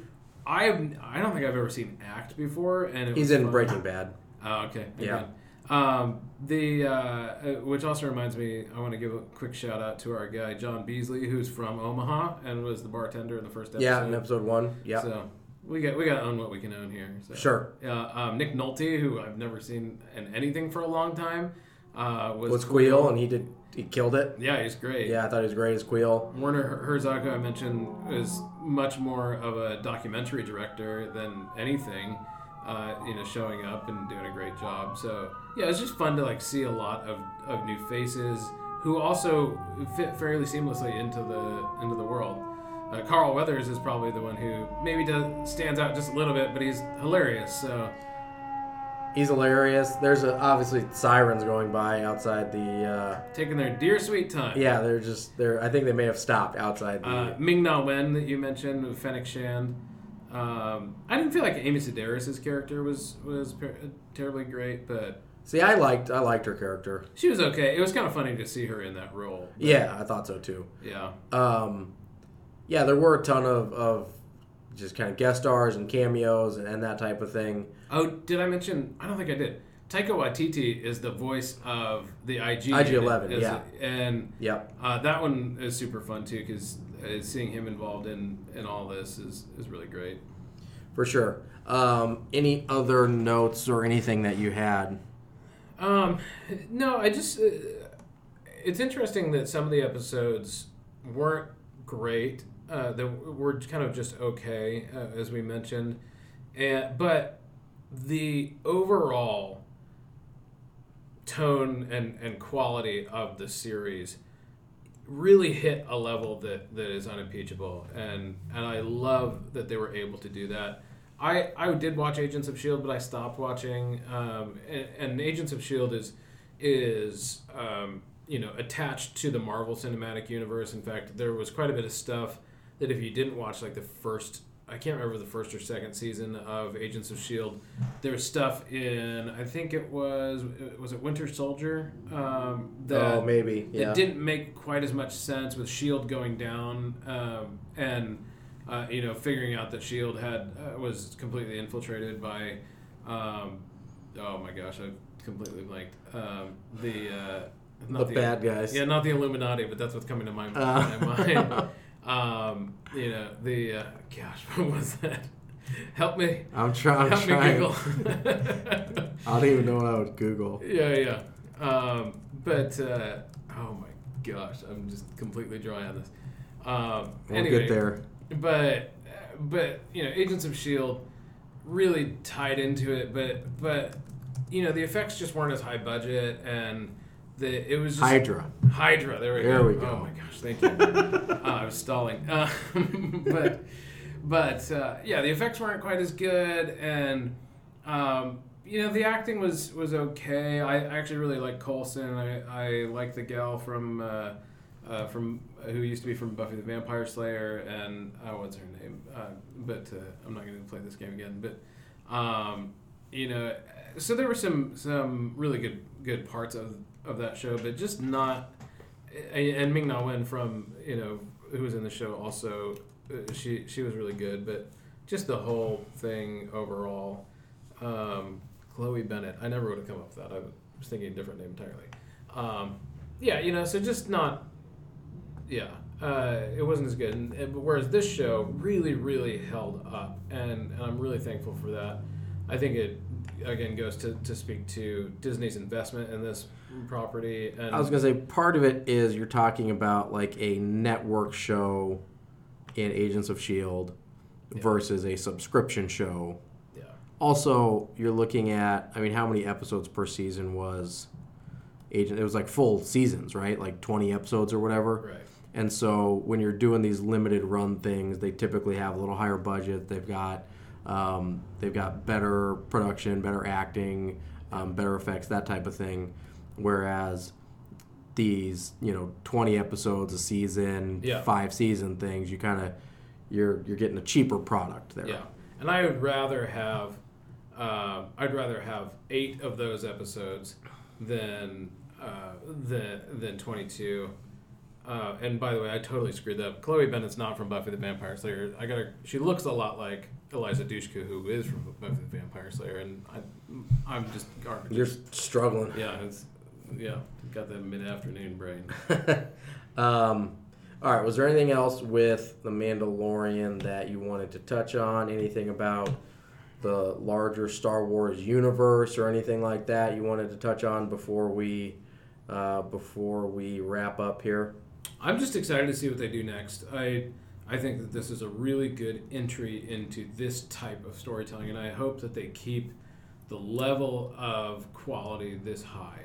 I I don't think I've ever seen act before, and it He's was in fun. Breaking Bad. Oh, okay. Yeah. Um, the uh, uh, which also reminds me, I want to give a quick shout out to our guy John Beasley, who's from Omaha and was the bartender in the first episode. Yeah, in episode one. Yeah. So we got we got to own what we can own here. So. Sure. Uh, um, Nick Nolte, who I've never seen in anything for a long time, uh, was Was Kuiil, and he did he killed it. yeah, he's great. Yeah, I thought he was great as Kuiil. Werner Herzog, who I mentioned, is much more of a documentary director than anything. Uh, you know, showing up and doing a great job. So yeah, it's just fun to like see a lot of, of new faces who also fit fairly seamlessly into the into the world. Uh, Carl Weathers is probably the one who maybe does stands out just a little bit, but he's hilarious. So He's hilarious. There's a, obviously sirens going by outside the. Uh, taking their dear sweet time. yeah, they're just they're. I think they may have stopped outside the. Uh, Ming Na Wen that you mentioned with Fennec Shand. Um, I didn't feel like Amy Sedaris' character was was per- terribly great, but see, I liked I liked her character. she was okay. It was kind of funny to see her in that role. Yeah, I thought so too. yeah, Um, yeah, there were a ton of, of just kind of guest stars and cameos and, and that type of thing. Oh, did I mention? I don't think I did. Taika Waititi is the voice of the IG. IG-11, is- yeah. and Yep. uh, that one is super fun too because uh, seeing him involved in in all this is is really great. For sure. Um, any other notes or anything that you had? Um, no, I just uh, it's interesting that some of the episodes weren't great. Uh, that were kind of just okay, uh, as we mentioned, and but the overall tone and and quality of the series really hit a level that, that is unimpeachable, and and I love that they were able to do that. I I did watch Agents of Shield, but I stopped watching. Um, and, and Agents of Shield is is um, you know attached to the Marvel Cinematic Universe. In fact, there was quite a bit of stuff that if you didn't watch like the first I can't remember the first or second season of Agents of Shield. There was stuff in I think it was was it Winter Soldier um, that oh, maybe. Yeah. it didn't make quite as much sense with Shield going down um, and uh, you know figuring out that Shield had uh, was completely infiltrated by um, oh my gosh I completely blanked um, the uh, the, bad guys. yeah not the Illuminati but that's what's coming to my, Uh. my mind um, you know the uh, gosh what was that help me I'm, try- I'm help trying. me Google I don't even know what I would Google. yeah, yeah. Um, but uh, oh my gosh, I'm just completely dry on this. Um, We'll anyway, get there. but but you know, Agents of Shield really tied into it, but but you know, the effects just weren't as high budget, and the it was just Hydra. Hydra. There we There go. we go. Oh my gosh, thank you. uh, I was stalling, uh, but but uh, yeah, the effects weren't quite as good, and um, you know the acting was was okay. I actually really like Coulson. I I like the gal from. Uh, uh, from who used to be from Buffy the Vampire Slayer, and uh, what's her name? Uh, but uh, I'm not going to play this game again. But um, you know, so there were some some really good good parts of of that show, but just not. And Ming Na Wen from you know who was in the show also, uh, she she was really good, but just the whole thing overall. Um, Chloe Bennet, I never would have come up with that. I was thinking a different name entirely. Um, yeah, you know, so just not. Yeah, uh, it wasn't as good. And, and- whereas this show really, really held up, and, and I'm really thankful for that. I think it again goes to, to speak to Disney's investment in this property. And I was gonna say part of it is you're talking about like a network show in Agents of Shield Yeah. versus a subscription show. yeah, Also, you're looking at I mean, how many episodes per season was Agent? It was like full seasons, right? Like 20 episodes or whatever. right. And so when you're doing these limited run things, they typically have a little higher budget. They've got um, they've got better production, better acting, um, better effects, that type of thing. Whereas these, you know, 20 episodes a season, Yeah. five season things, you kind of you're you're getting a cheaper product there. Yeah, and I would rather have, uh, I'd rather have eight of those episodes than uh, than than twenty two. Uh, and by the way, I totally screwed up. Chloe Bennet's not from Buffy the Vampire Slayer. I got her. She looks a lot like Eliza Dushku, who is from Buffy the Vampire Slayer, and I, I'm just garbage. You're struggling. yeah, it's yeah, got that mid afternoon brain. um, all right. Was there anything else with the Mandalorian that you wanted to touch on? Anything about the larger Star Wars universe or anything like that you wanted to touch on before we uh, before we wrap up here? I'm just excited to see what they do next. I I think that this is a really good entry into this type of storytelling, and I hope that they keep the level of quality this high,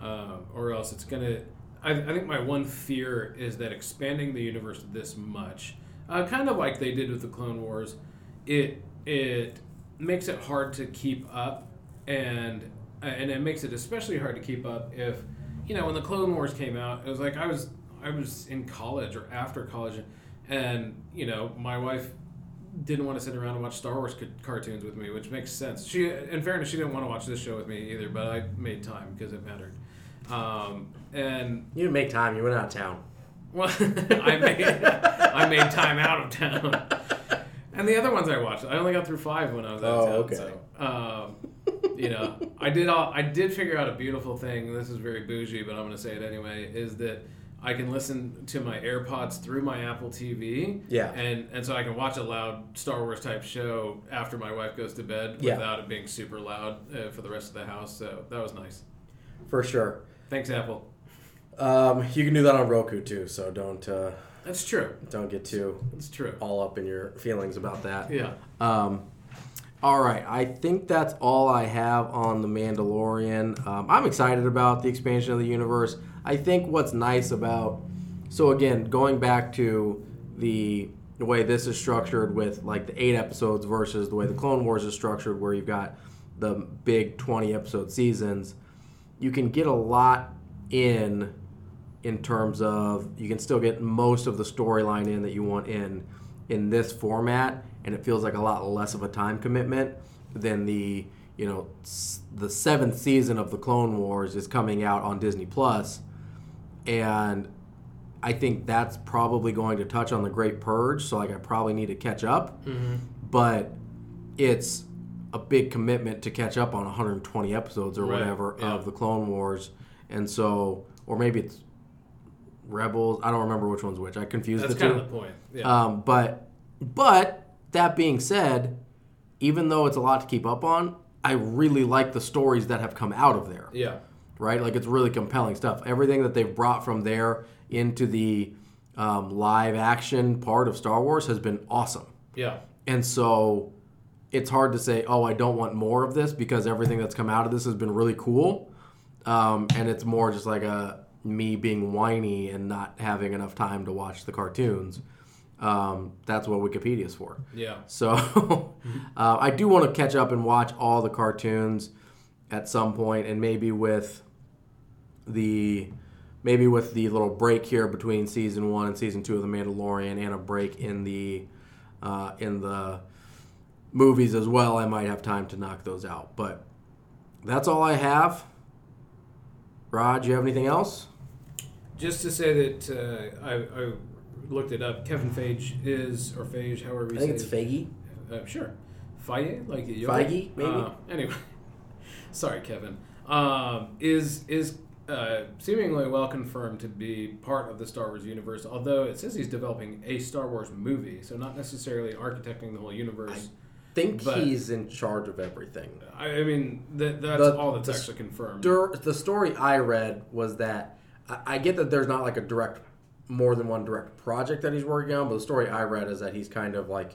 uh, or else it's gonna. I, I think my one fear is that expanding the universe this much, uh, kind of like they did with the Clone Wars, it it makes it hard to keep up, and and it makes it especially hard to keep up if you know when the Clone Wars came out, it was like I was I was in college or after college, and you know my wife didn't want to sit around and watch Star Wars ca- cartoons with me, which makes sense. She, in fairness, she didn't want to watch this show with me either, but I made time because it mattered. Um, and You didn't make time. You went out of town. well, I made I made time out of town. And the other ones I watched, I only got through five when I was out Oh, of town. So, um, you know, I did all, I did figure out a beautiful thing. This is very bougie, but I'm going to say it anyway. Is that I can listen to my AirPods through my Apple TV. Yeah. And and so I can watch a loud Star Wars type show after my wife goes to bed Yeah. without it being super loud uh, for the rest of the house. So that was nice. For sure. Thanks, Apple. Um, you can do that on Roku too, so don't uh, That's true. don't get too That's true. all up in your feelings about that. Yeah. Um, all right, I think that's all I have on the Mandalorian. Um, I'm excited about the expansion of the universe. I think what's nice about so again, going back to the the way this is structured with like the eight episodes versus the way the Clone Wars is structured, where you've got the big twenty episode seasons, you can get a lot in in terms of you can still get most of the storyline in that you want in in this format, and it feels like a lot less of a time commitment than the you know the seventh season of the Clone Wars is coming out on Disney Plus, and I think that's probably going to touch on the Great Purge. So like I probably need to catch up, but it's a big commitment to catch up on 120 episodes or Right, whatever yeah. of the Clone Wars, and so or maybe it's Rebels. I don't remember which one's which. I confused That's the kind two. of the point. Yeah. Um, but but that being said, even though it's a lot to keep up on, I really like the stories that have come out of there. yeah. Right, like it's really compelling stuff. Everything that they've brought from there into the um, live action part of Star Wars has been awesome. Yeah. And so it's hard to say, oh, I don't want more of this because everything that's come out of this has been really cool. Um, and it's more just like a me being whiny and not having enough time to watch the cartoons. Um, that's what Wikipedia's for. Yeah. So uh, I do want to catch up and watch all the cartoons at some point, and maybe with the maybe with the little break here between season one and season two of The Mandalorian, and a break in the uh, in the movies as well, I might have time to knock those out. But that's all I have. Raj, you have anything else? Just to say that uh, I, I looked it up. Kevin Feige is, or Feige, however you I think say it's it. Faggy. Uh, sure. Feige, like Yoda? Feige, maybe? Uh, anyway, sorry, Kevin. Um, is is uh, seemingly well confirmed to be part of the Star Wars universe. Although it says he's developing a Star Wars movie, so not necessarily architecting the whole universe. I- Think But- he's in charge of everything. I, I mean, that, that's The- all that's actually confirmed. Dur- the story I read was that I, I get that there's not like a direct, more than one direct project that he's working on, but the story I read is that he's kind of like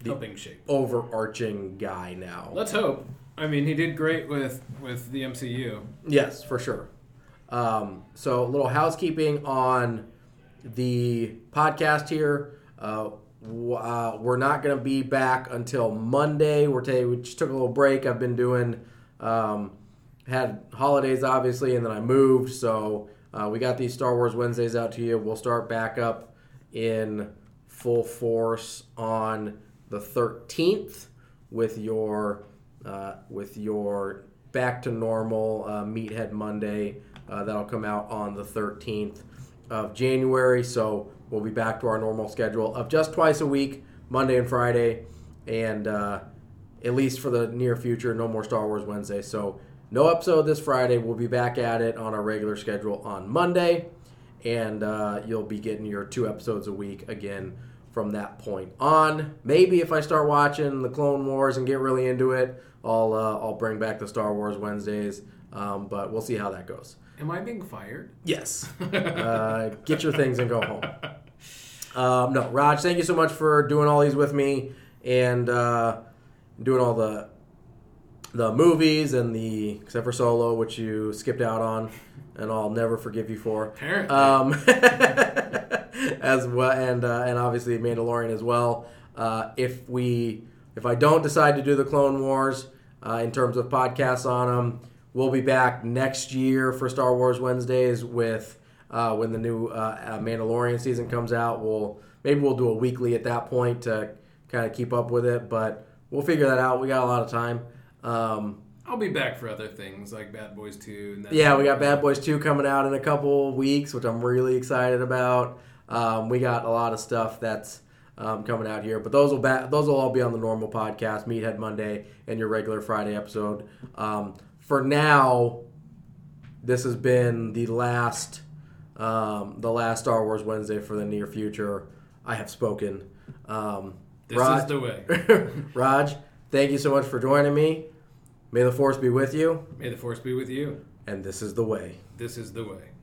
the Helping shape. overarching guy now. Let's hope. I mean, he did great with with the MCU. Yes, for sure. Um, so, a little housekeeping on the podcast here. Uh, w- uh, we're not going to be back until Monday. We're ta- we just took a little break. I've been doing um, had holidays obviously, and then I moved. So uh, we got these Star Wars Wednesdays out to you. We'll start back up in full force on the 13th with your uh, with your back to normal uh, Meathead Monday. Uh, that'll come out on the 13th of January. So we'll be back to our normal schedule of just twice a week, Monday and Friday, and uh, at least for the near future, no more Star Wars Wednesday. So no episode this Friday. We'll be back at it on our regular schedule on Monday, and uh, you'll be getting your two episodes a week again from that point on. Maybe if I start watching the Clone Wars and get really into it, I'll uh, I'll bring back the Star Wars Wednesdays. Um, but we'll see how that goes. Am I being fired? Yes. uh, get your things and go home. Um, no, Raj, thank you so much for doing all these with me and uh, doing all the the movies and the except for Solo, which you skipped out on, and I'll never forgive you for. Apparently. Um, as well, and uh, and obviously Mandalorian as well. Uh, if we if I don't decide to do the Clone Wars uh, in terms of podcasts on them, we'll be back next year for Star Wars Wednesdays with uh, when the new uh, uh, Mandalorian season comes out. We'll maybe we'll do a weekly at that point to kind of keep up with it, but we'll figure that out. We got a lot of time. Um, I'll be back for other things like Bad Boys 2. And then yeah, we got Bad Boys 2 coming out in a couple weeks, which I'm really excited about. Um, we got a lot of stuff that's um, coming out here, but those will ba- those will all be on the normal podcast, Meathead Monday, and your regular Friday episode. Um, for now, this has been the last um, the last Star Wars Wednesday for the near future. I have spoken. Um, This Raj- is the way. Raj, thank you so much for joining me. May the force be with you, May the Force be with you. and this is the way. This is the way.